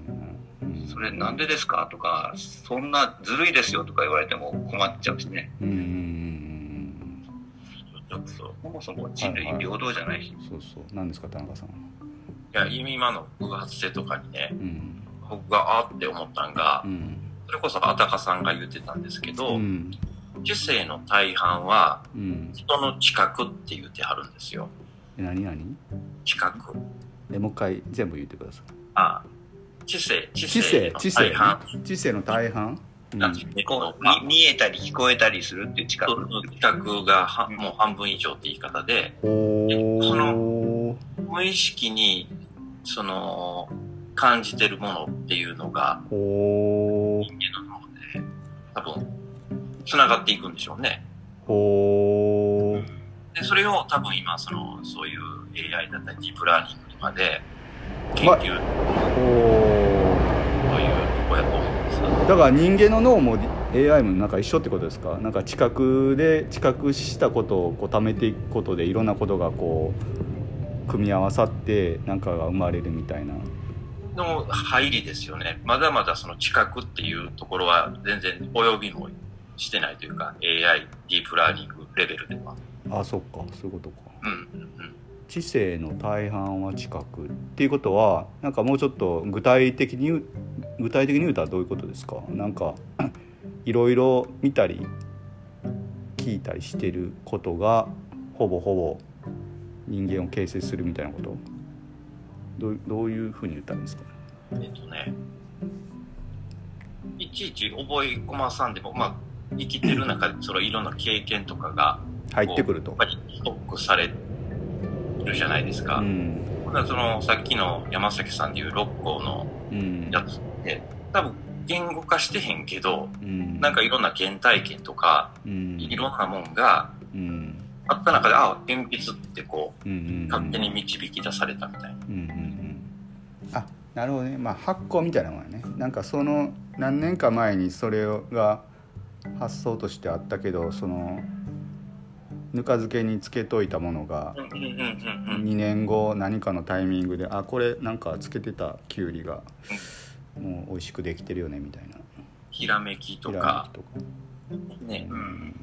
にそれなんでですか？とか、そんなずるいですよとか言われても困っちゃうしね。うん。ちょっと、そもそも人類平等じゃないし。そうそう。何ですか田中さんいや、今の偶発性とかにね、うん。僕があって思ったんがう、ん。それこそあたかさんが言ってたんですけど、うん。知性の大半はうん。人の知覚って言ってはるんですよ。え何何？知覚。えもう一回全部言ってください。あ知性、知知性の知性大半。知性の大半、うん。見えたり聞こえたりするっていう近く。知覚がはもう半分以上って言い方で、おそー無意識に、その、感じてるものっていうのが人間の脳で多分、繋がっていくんでしょうね。ほー。で、それを多分今、その、そういう AI だったり、ディープラーニングとかで、研ま究、ほというとこやと思うんです。だから人間の脳も AI もなんか一緒ってことですか？なんか知覚で知覚したことをこう貯めていくことでいろんなことがこう組み合わさってなんかが生まれるみたいなの入りですよね。まだまだその知覚っていうところは全然及びもしてないというか、AI、ディープラーニングレベルでは。あそっかそういうことかうん、うん。知性の大半は知覚っていうことはなんかもうちょっと具体的に具体的に言うたらどういうことですか？なんか いろいろ見たり聞いたりしてることがほぼほぼ人間を形成するみたいなこと？どうどういうふうに言ったらいいんですか？えっとね、いちいち覚え込まさんでも、まあ、生きてる中でそのいろんな経験とかが、入ってくると。やっぱ。りストックされるじゃないですか。うん。その、さっきの山崎さんでいう六甲のうん。やつって、多分言語化してへんけど、うん。なんかいろんな原体験とか、うん。いろんなもんがうん。あった中で、あ、鉛筆ってこう、うんうん。勝手に導き出されたみたいな。うんうんうんあなるほどね。まあ発行みたいなもんやね。なんかその何年か前にそれが発想としてあったけどそのぬか漬けにつけといたものがうんうんうんうんうん。2年後何かのタイミングであこれなんかつけてたきゅうりがもう美味しくできてるよねみたいな。ひらめきとひらかめきとか。ね。うん。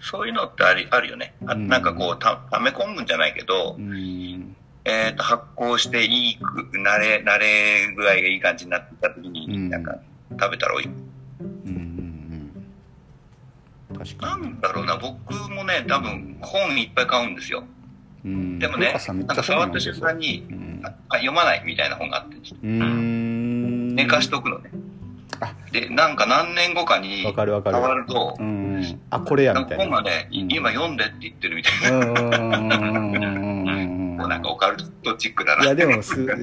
そういうのってありあるよね。あうん。なんかこう、た、溜め込むんじゃないけど、うんえっ、と、発酵していいく、慣れ、慣れ具合がいい感じになった時に、うん。なんか、食べたらおい。しい。うんうんうん。確かなにんだろうな、僕もね、多分、本いっぱい買うんですよ。うん。でもねなんか触った瞬間に、うんあ読まないみたいな本があってうーん。寝かしとくのね。あ。で、なんか何年後かにわかるわかる。触るとう、ん。あこれやみたいな。本がね、今読んでって言ってるみたいな。なんかオカルトチックだな。いやでもすいや。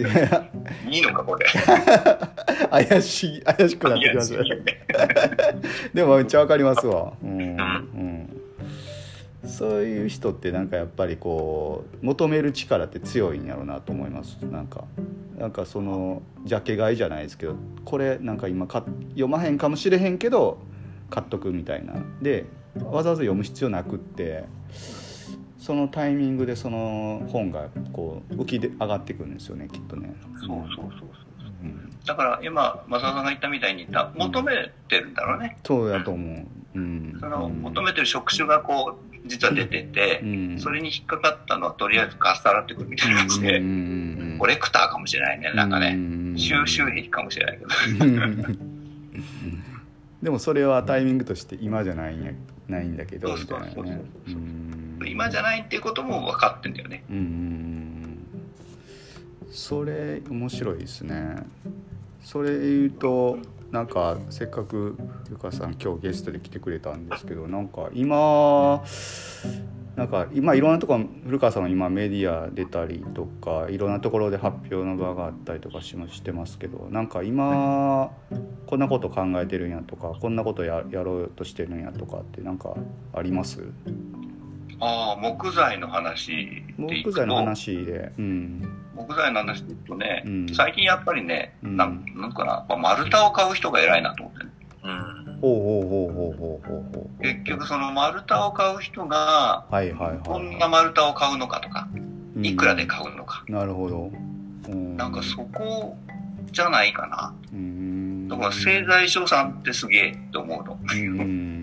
いいのか、これ。怪しい怪しくなってきました でもめっちゃわかりますわ。うん、うん、そういう人ってなんかやっぱりこう求める力って強いんやろうなと思います。なんかなんかそのジャケ買いじゃないですけどこれなんか今か読まへんかもしれへんけど買っとくみたいな。でわざわざ読む必要なくってそのタイミングでその本がこう浮きで上がってくるんですよねきっとね。そうそうそうそう。うんだから今、正田さんが言ったみたいに、た求めてるんだろうね。そうやと思う。うん。そのうん求めてる職種がこう、実は出てて、うんそれに引っかかったのはとりあえずかっさらってくるみたいな感じで、うんコレクターかもしれないね、なんかね。ね収集癖かもしれないけど。でもそれはタイミングとして今じゃないんやないんだけどみそうそうそうそうたいなね。今じゃないっていうことも分かってんだよね。うんそれ面白いですね。それ言うとなんかせっかくゆかさん今日ゲストで来てくれたんですけどなんか今なんか今いろんなとこ古川さんは今メディア出たりとかいろんなところで発表の場があったりとかししてますけどなんか今こんなこと考えてるんやとかこんなことややろうとしてるんやとかってなんかあります？ああ、木材の話でいくと木材の話で、うん木材の話でいくとね、うん最近やっぱりね、うんなんなんかな、まあ丸太を買う人が偉いなと思ってね。うん。ほうほうほうほうほうほうほう結局その丸太を買う人が、はいはいはいこんな丸太を買うのかとか、うんいくらで買うのか。なるほど、うん、なんかそこじゃないかな。うんだから製材所さんってすげえって思うの。うん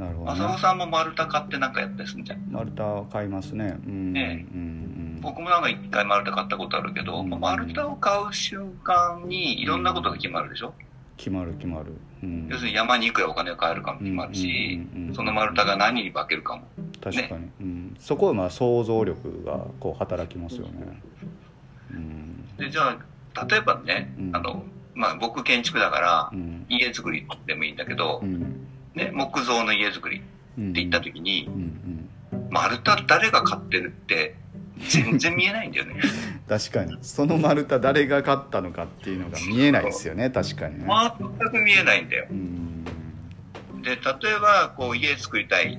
なるほど、ね、浅尾さんも丸太買ってなんかやったりするんじゃん。丸太買いますね。うん、ねうん僕もなんか一回丸太買ったことあるけど、うん。丸太を買う瞬間にいろんなことが決まるでしょ、決まる決まる、うん、要するに山にいくらお金を買えるかも決まるし、うんうんうんうん。その丸太が何に化けるかも。確かに、うん、そこはまあ想像力がこう働きますよね。うん。で、じゃあ、例えばね、うん。あの、まあ僕建築だからう、ん。家作りでもいいんだけどう、んね、木造の家作りってうん言った時に丸太誰が買ってるって全然見えないんだよね。確かに。その丸太誰が買ったのかっていうのが見えないですよね。確かにね、全く見えないんだよ。うん。で、例えば、こう家作りたい、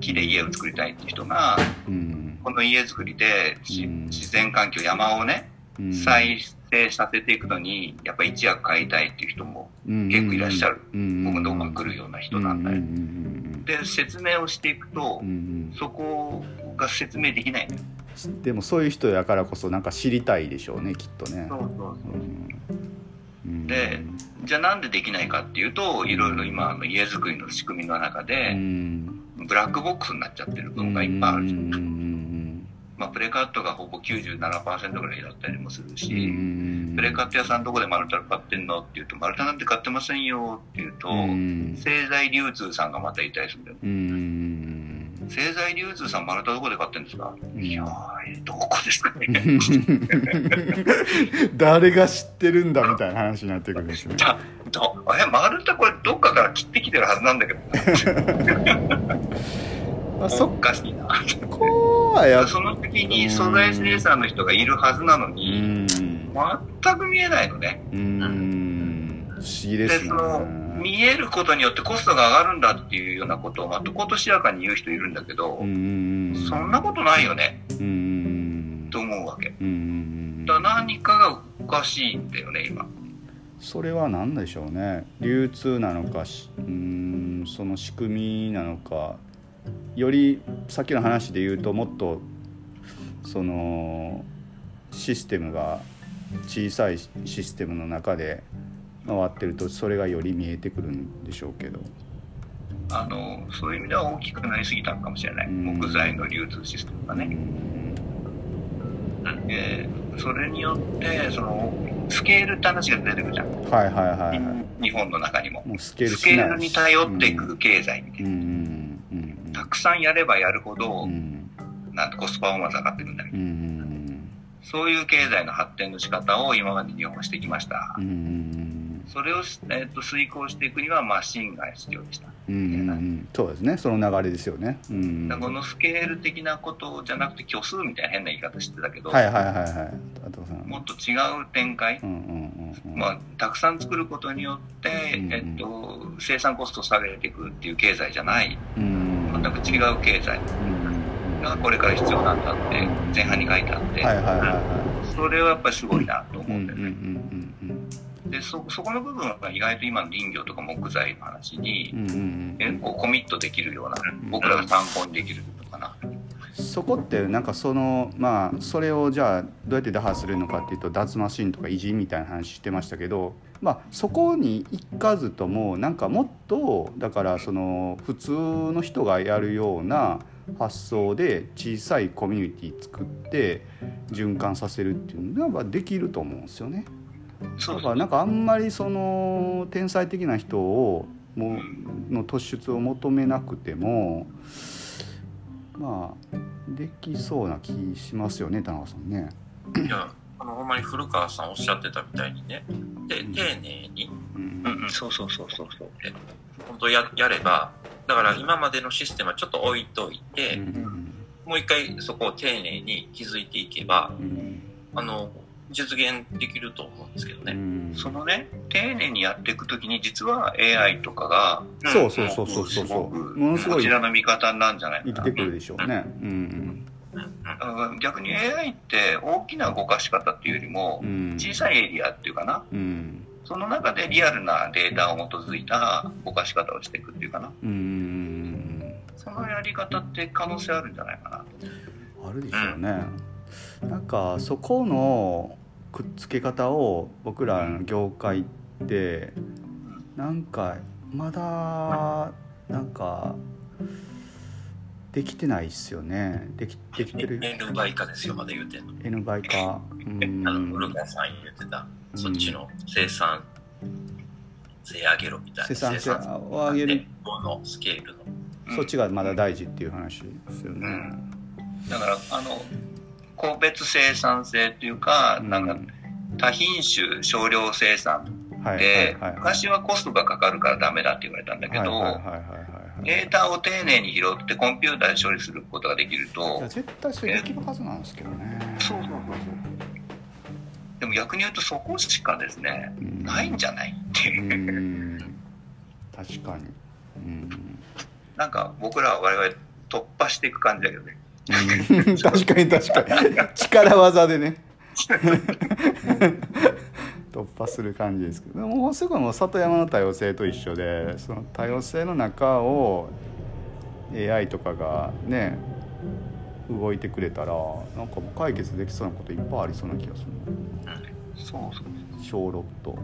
木で家を作りたいって人が、うん。この家作りでしうん。自然環境、山をね、うん。再生させていくのに、やっぱ一役買いたいっていう人も結結構いらっしゃる。うん。僕のとこに来るような人なんだよ。で、説明をしていくとそこが説明できないのよ。うんでもそういう人やからこそなんか知りたいでしょうねきっとね。そうそうそう。うん。でじゃあなんでできないかっていうと、いろいろ今あの家づくりの仕組みの中うで、ん。ブラックボックスになっちゃってる部分がいっぱいあるじゃん。うん。うんまあ、プレカットがほぼ97%ぐらいだったりもするうんし、うんプレカット屋さんどこで丸太買ってんのって言うと、丸太なんて買ってませんよって言うと、うん製材流通さんがまた言ったりするんだよ。うん製材流通さん丸太どこで買ってんですか、うんいやー、どこですかね。誰が知ってるんだみたいな話になってくるんですね。だどえ、丸太これどっかから切ってきてるはずなんだけど、ま あ、おそか。しいな。こはやっその時に素材生産の人がいるはずなのうに、ん。全く見えないのね。うん。不思議でですそね。の、見えることによってコストが上がるんだっていうようなことを、まあ、とことしやかに言う人いるんだけど、うん。そんなことないよね、うん。と思うわけ。うん。だ何かがおかしいんだよね、今。それは何でしょうね。流通なのかしうんその仕組みなのかよりさっきの話で言うともっとそのシステムが小さいシステムの中で回ってるとそれがより見えてくるんでしょうけど。あのそういう意味では大きくなりすぎたのかもしれない、木材の流通システムがね。えー、それによってそのスケールって話が出てくるじゃん、はいはいはい、はい、日本の中にも。もうスケールスケールに頼っていく経済みたいな、うんうん、たくさんやればやるほど、なんとコストパフォーマンス上がってくるんだけど、そういう経済の発展の仕方を今まで日本はしてきました、それを、えーと、遂行していくにはマシンが必要でした。うんうんうん、そうですね。その流れですよね、うん、このスケール的なことじゃなくて虚数みたいな変な言い方してたけど、はいはいはいはいもっと違う展開、うんうんうんまあ、たくさん作ることによって、うんうん、えっと、生産コストを下げていくっていう経済じゃない、うん、全く違う経済がこれから必要なんだって前半に書いてあって、それはやっぱりすごいなと思うんだよね。でそそこの部分は意外と今の林業とか木材の話に、結構コミットできるような僕らが参考にできるのかな。そこってなんかそのまあそれをじゃあどうやって打破するのかっていうと脱マシンとか維持みたいな話してましたけど、まあ、そこに行かずともなんかもっとだからその普通の人がやるような発想で小さいコミュニティ作って循環させるっていうのはできると思うんですよね。だからなんかあんまりその天才的な人をもの突出を求めなくてもまあできそうな気しますよね田中さんね。いやあのほんまに古川さんおっしゃってたみたいにね。で丁寧に、うん、うんうん、そうそうそうそうそう。本当ややればだから今までのシステムはちょっと置いといて、うん、もう一回そこを丁寧に築いていけば、うん、あの実現できると思うんですけどね。そのね、丁寧にやっていくときに、実は AI とかが、そうそうそうそうそうそう。ものすごい。こちらの味方なんじゃないかな。生きてくるでしょうね。うん。逆に AI って大きな動かし方っていうよりも、小さいエリアっていうかな。うんその中でリアルなデータを基づいた動かし方をしていくっていうかな。うんそのやり方って可能性あるんじゃないかなあるでしょうね。うん、なんかそこのくっつけ方を僕らの業界ってなんかまだなんかできてないっすよね。できできてる？N 倍化ですよまだ言うてんの N 倍化うんあの古川さん言ってたそっちの生産性上げろみたいな生産性を上げるのスケールのそっちがまだ大事っていう話ですよね、うん、だからあの個別生産性っていうか、なんか多品種少量生産で、昔はコストがかかるからダメだって言われたんだけど、データを丁寧に拾ってコンピューターで処理することができると。絶対それできるはずなんですけどね。そうそうそうそう。でも逆に言うとそこしかですね、ないんじゃないっていう。確かに。うん、なんか僕らは我々突破していく感じだけどね。確かに確かに。力技でね。突破する感じですけど。もうすぐも里山の多様性と一緒でその多様性の中を AI とかがね動いてくれたらなんかもう解決できそうなこといっぱいありそうな気がする。そうそう小ロット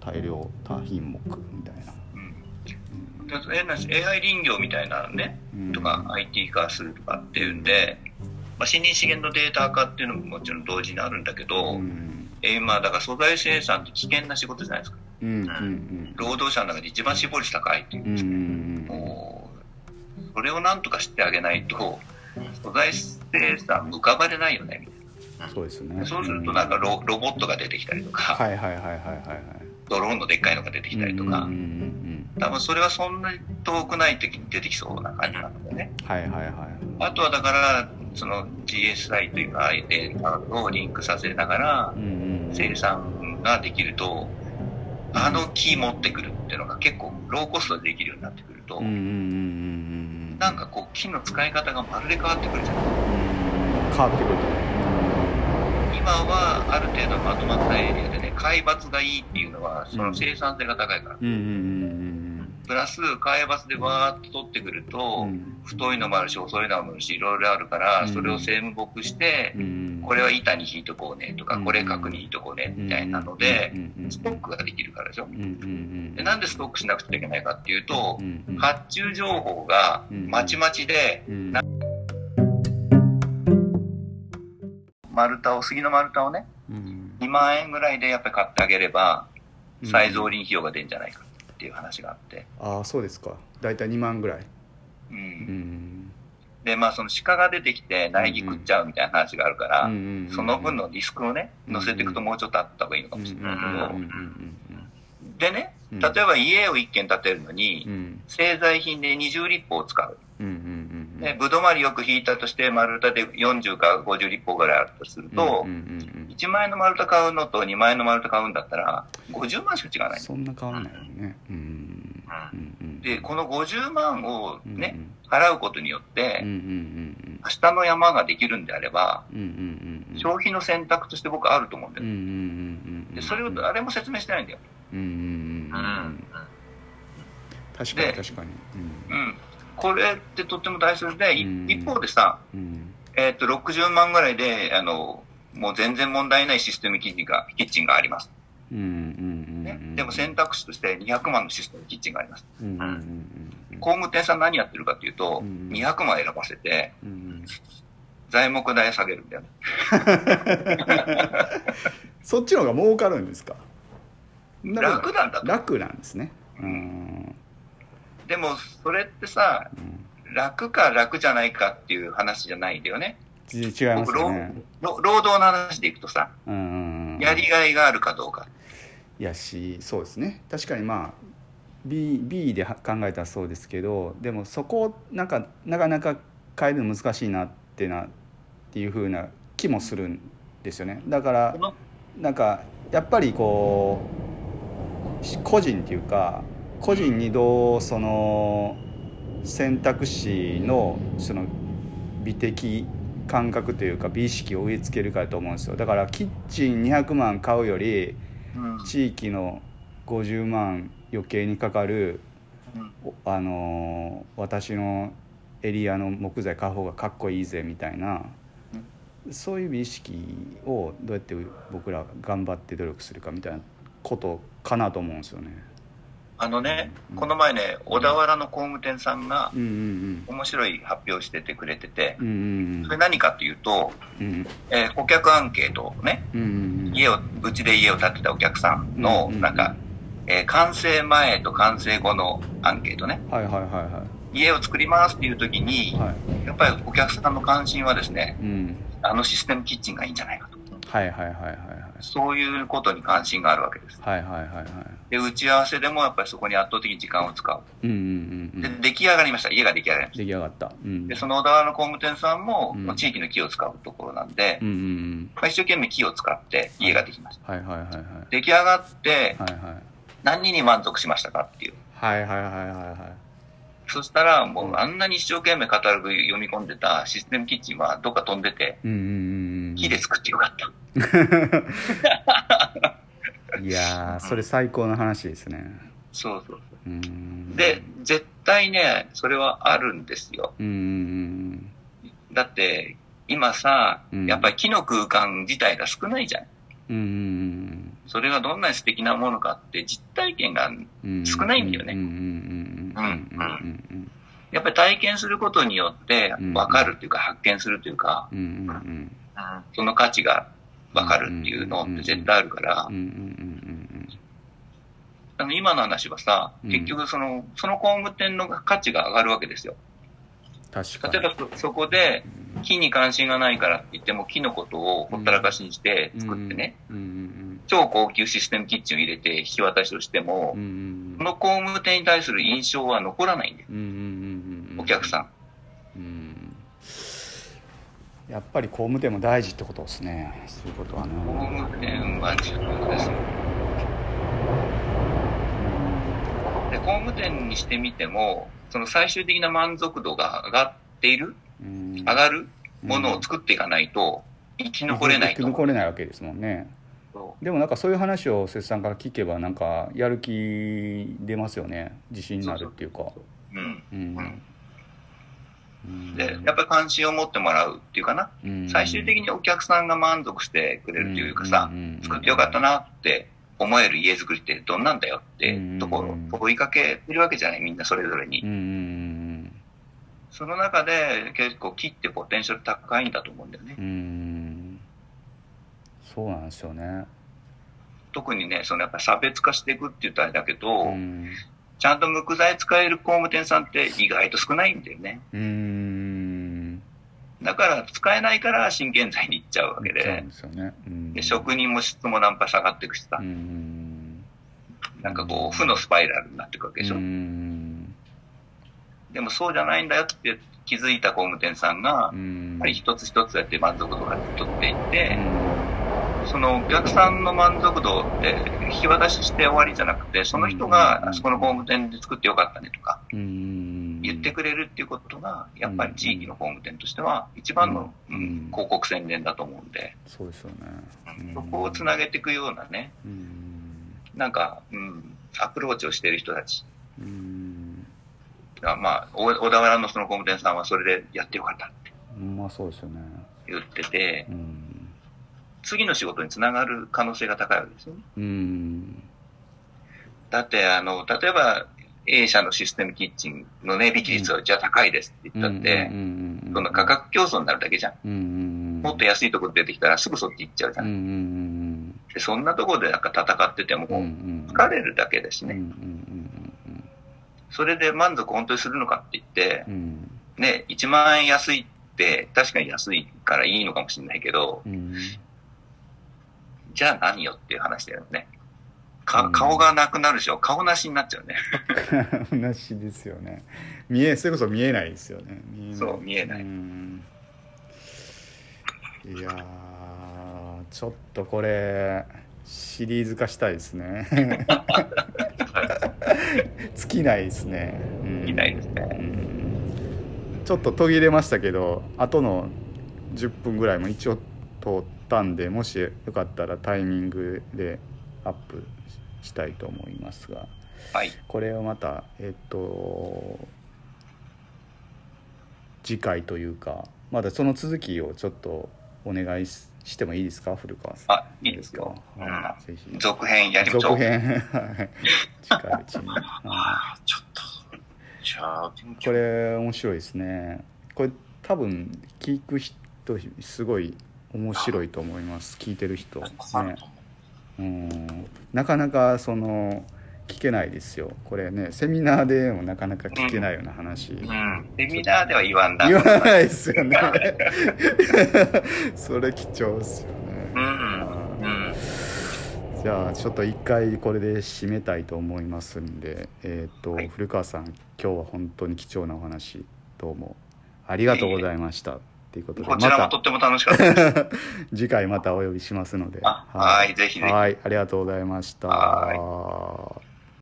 大量多品目みたいな。AI 林業みたいなね、とか IT 化するとかっていうんで、まあ、森林資源のデータ化っていうのももちろん同時にあるんだけど、うん、えー、まあだから素材生産って危険な仕事じゃないですか。うん。うん。うん、労働者の中で一番死亡率高いっていうんですけど、もうそれをなんとかしてあげないと素材生産浮かばれないよねみたいな。そうですね。そうするとなんかロロボットが出てきたりとか、はいはいはいはいはい、はい。ドローンのでっかいのが出てきたりとか、うんうんうん多分それはそんなに遠くない時に出てきそうな感じなのでね。はいはいはい。あとはだから、その GSI というか、データをリンクさせながら、生産ができると、あの木持ってくるっていうのが結構ローコストでできるようになってくると、なんかこう木の使い方がまるで変わってくるじゃない変わってくる今はある程度まとまったエリアでね、海抜がいいっていうのは、その生産性が高いから。プラス海抜でバーッと取ってくると、うん、太いのもあるし細いのもあるしいろいろあるから、うん、それを正木して、うん、これは板に引いとこうねとか、これ角に引いとこうねみたいなので、ストックができるからでしょ、でなんでストックしなくちゃいけないかっていうと、発注情報がまちまちで、丸太を杉の丸太をね、2万円ぐらいでやっぱり買ってあげれば再造林費用が出るんじゃないかっていう話があって、ああそうですか。大体2万ぐらい。うん、うん。でまあその鹿が出てきて苗木食っちゃうみたいな話があるから、その分のリスクをね乗せていくともうちょっとあった方がいいのかもしれない。けどでね例えば家を1軒建てるのに、製材品で20立方を使う、でぶどまりよく引いたとして丸太で40か50立方ぐらいあるとすると、1万円の丸太買うのと2万円の丸太買うんだったら50万しか違わない。そんな変わらないよね、うん。うん、でこの50万をね、払うことによって、明日の山ができるんであれば、消費の選択として僕はあると思うんだよ、でそれを誰も説明してないんだよ、うん確かに確かに、うんこれってとっても大切で、一方でさ、えっと60万ぐらいであのもう全然問題ないシステムキッチンがキッチンがあります。うんうんね、でも選択肢として200万のシステムキッチンがあります。工務店さん何やってるかっていうと、うん。200万選ばせて、材木代下げるんだよね。そっちの方が儲かるんですか？楽なんだ楽なんですね。うんでもそれってさ、楽か楽じゃないかっていう話じゃないんだよね。違いますね。労働の話でいくとさ、うんやりがいがあるかどうか。やしそうですね。確かにまあ B, B で考えたらそうですけどでもそこをなんかなかなか変えるの難しいなってなっていうふうな気もするんですよね。だからなんかやっぱりこう個人っていうか個人にどうその選択肢のその美的感覚というか美意識を植え付けるかと思うんですよ。だからキッチン200万買うより、地域の50万余計にかかる、あの私のエリアの木材買う方がかっこいいぜみたいな、そういう美意識をどうやって僕ら頑張って努力するかみたいなことかなと思うんですよね。あのね、この前ね、小田原の工務店さんが、面白い発表しててくれてて、それ何かっていうと、え顧客アンケートをね、家を、うちで家を建てたお客さんの、なんか、え完成前と完成後のアンケートね。はいはいはいはい。家を作りますっていう時に、やっぱりお客さんの関心はですね、あのシステムキッチンがいいんじゃないかと。はいはいはいはい。そういうことに関心があるわけです。はいはいはいはい。で、打ち合わせでもやっぱりそこに圧倒的に時間を使う。うんうんうん、で、出来上がりました。家が出来上がりました。出来上がった。うん、で、その小田原の工務店さんも、うん、地域の木を使うところなんで、うんうんうんまあ、一生懸命木を使って家ができました。はいはいはいはい。出来上がって、はいはい、何に満足しましたかっていう。はいはいはいはいはい。そしたら、もうあんなに一生懸命カタログ読み込んでたシステムキッチンはどっか飛んでて、木で作ってよかった。いやそれ最高の話ですね。そうそうそう。で、絶対ね、それはあるんですよ。うんだって、今さ、やっぱり木の空間自体が少ないじゃん。うんそれがどんなに素敵なものかって実体験が少ないんだよね。やっぱり体験することによって分かるっていうか発見するというか、その価値が分かるっていうのって絶対あるから、あの今の話はさ、結局その、その工務店の価値が上がるわけですよ。確かに。例えばそこで、木に関心がないからって言っても、木のことをほったらかしにして作ってね、超高級システムキッチンを入れて引き渡しをしても、その工務店に対する印象は残らないんです。お客さん。やっぱり工務店も大事ってことですね。そういうことはね。工務店は重要です。で工務店にしてみてもその最終的な満足度が上がっている、上がるものを作っていかないと生き残れないと生き残れないわけですもんねでもなんかそういう話を節さんから聞けばなんかやる気出ますよね。自信になるっていうか。うん。うん。でやっぱり関心を持ってもらうっていうかな、うん、最終的にお客さんが満足してくれるっていうかさ、作ってよかったなって思える家づくりってどんなんだよってところを追いかけてるわけじゃないみんなそれぞれに、その中で結構木ってポテンシャル高いんだと思うんだよね。うんそうなんですよね特にねそのやっぱ差別化していくって言ったらあれだけど、ちゃんと無垢材使える工務店さんって意外と少ないんだよね。うん。だから使えないから真剣材に行っちゃうわけで。そうですよね。で職人も質もナンパ下がっていくしさ。なんかこう、負のスパイラルになっていくわけでしょ。でもそうじゃないんだよって気づいた工務店さんが、やっぱり一つ一つやって満足度が取っていって、そのお客さんの満足度って引き渡しして終わりじゃなくて、その人があそこの工務店で作ってよかったねとか、言ってくれるっていうことが、やっぱり地域の工務店としては一番の、うん、広告宣伝だと思うんで、そうですよね。そこをつなげていくようなね、なんか、うん、アプローチをしている人たち。まあ、小田原のその工務店さんはそれでやってよかったって。まあそうですよね。言ってて、うん次の仕事につながる可能性が高いわけですよね。うん。だって、あの、例えば、A 社のシステムキッチンの値引き率はじゃあ高いですって言ったって、その価格競争になるだけじゃん。もっと安いところ出てきたらすぐそっち行っちゃうじゃん。でそんなところでなんか戦ってても疲れるだけですね。それで満足本当にするのかって言って、ね、1万円安いって確かに安いからいいのかもしれないけど、じゃあ何よっていう話だよね。か、顔がなくなるでしょ顔なしになっちゃうね。顔 なしですよね。見え、それこそ見えないですよね。そう、見えない。いやちょっとこれ、シリーズ化したいですね。尽きないですね。尽きないですね。ちょっと途切れましたけど、後の10分ぐらいも一応通ったんでもしよかったらタイミングでアップしたいと思いますが、はい、これをまたえっと次回というかまだその続きをちょっとお願いしてもいいですか？古川さん。あいいですか、うん、ぜひ。続編やりましょう。続編。近いうちに。あちょっとじゃあこれ面白いですね。これ多分聞く人すごい面白いと思います。聞いてる人、ね、うん。なかなかその聞けないですよ。これねセミナーでもなかなか聞けないような話、うん。うん、セミナーでは言わんだ。言わないですよね。それ貴重ですよね、うん、じゃあちょっと一回これで締めたいと思いますんでえっ、ー、と、はい、古川さん今日は本当に貴重なお話どうも。ありがとうございました、えーということで。こちらもとっても楽しかったです。次回またお呼びしますので。はい、ぜひぜひ。はい、ありがとうございました。はい。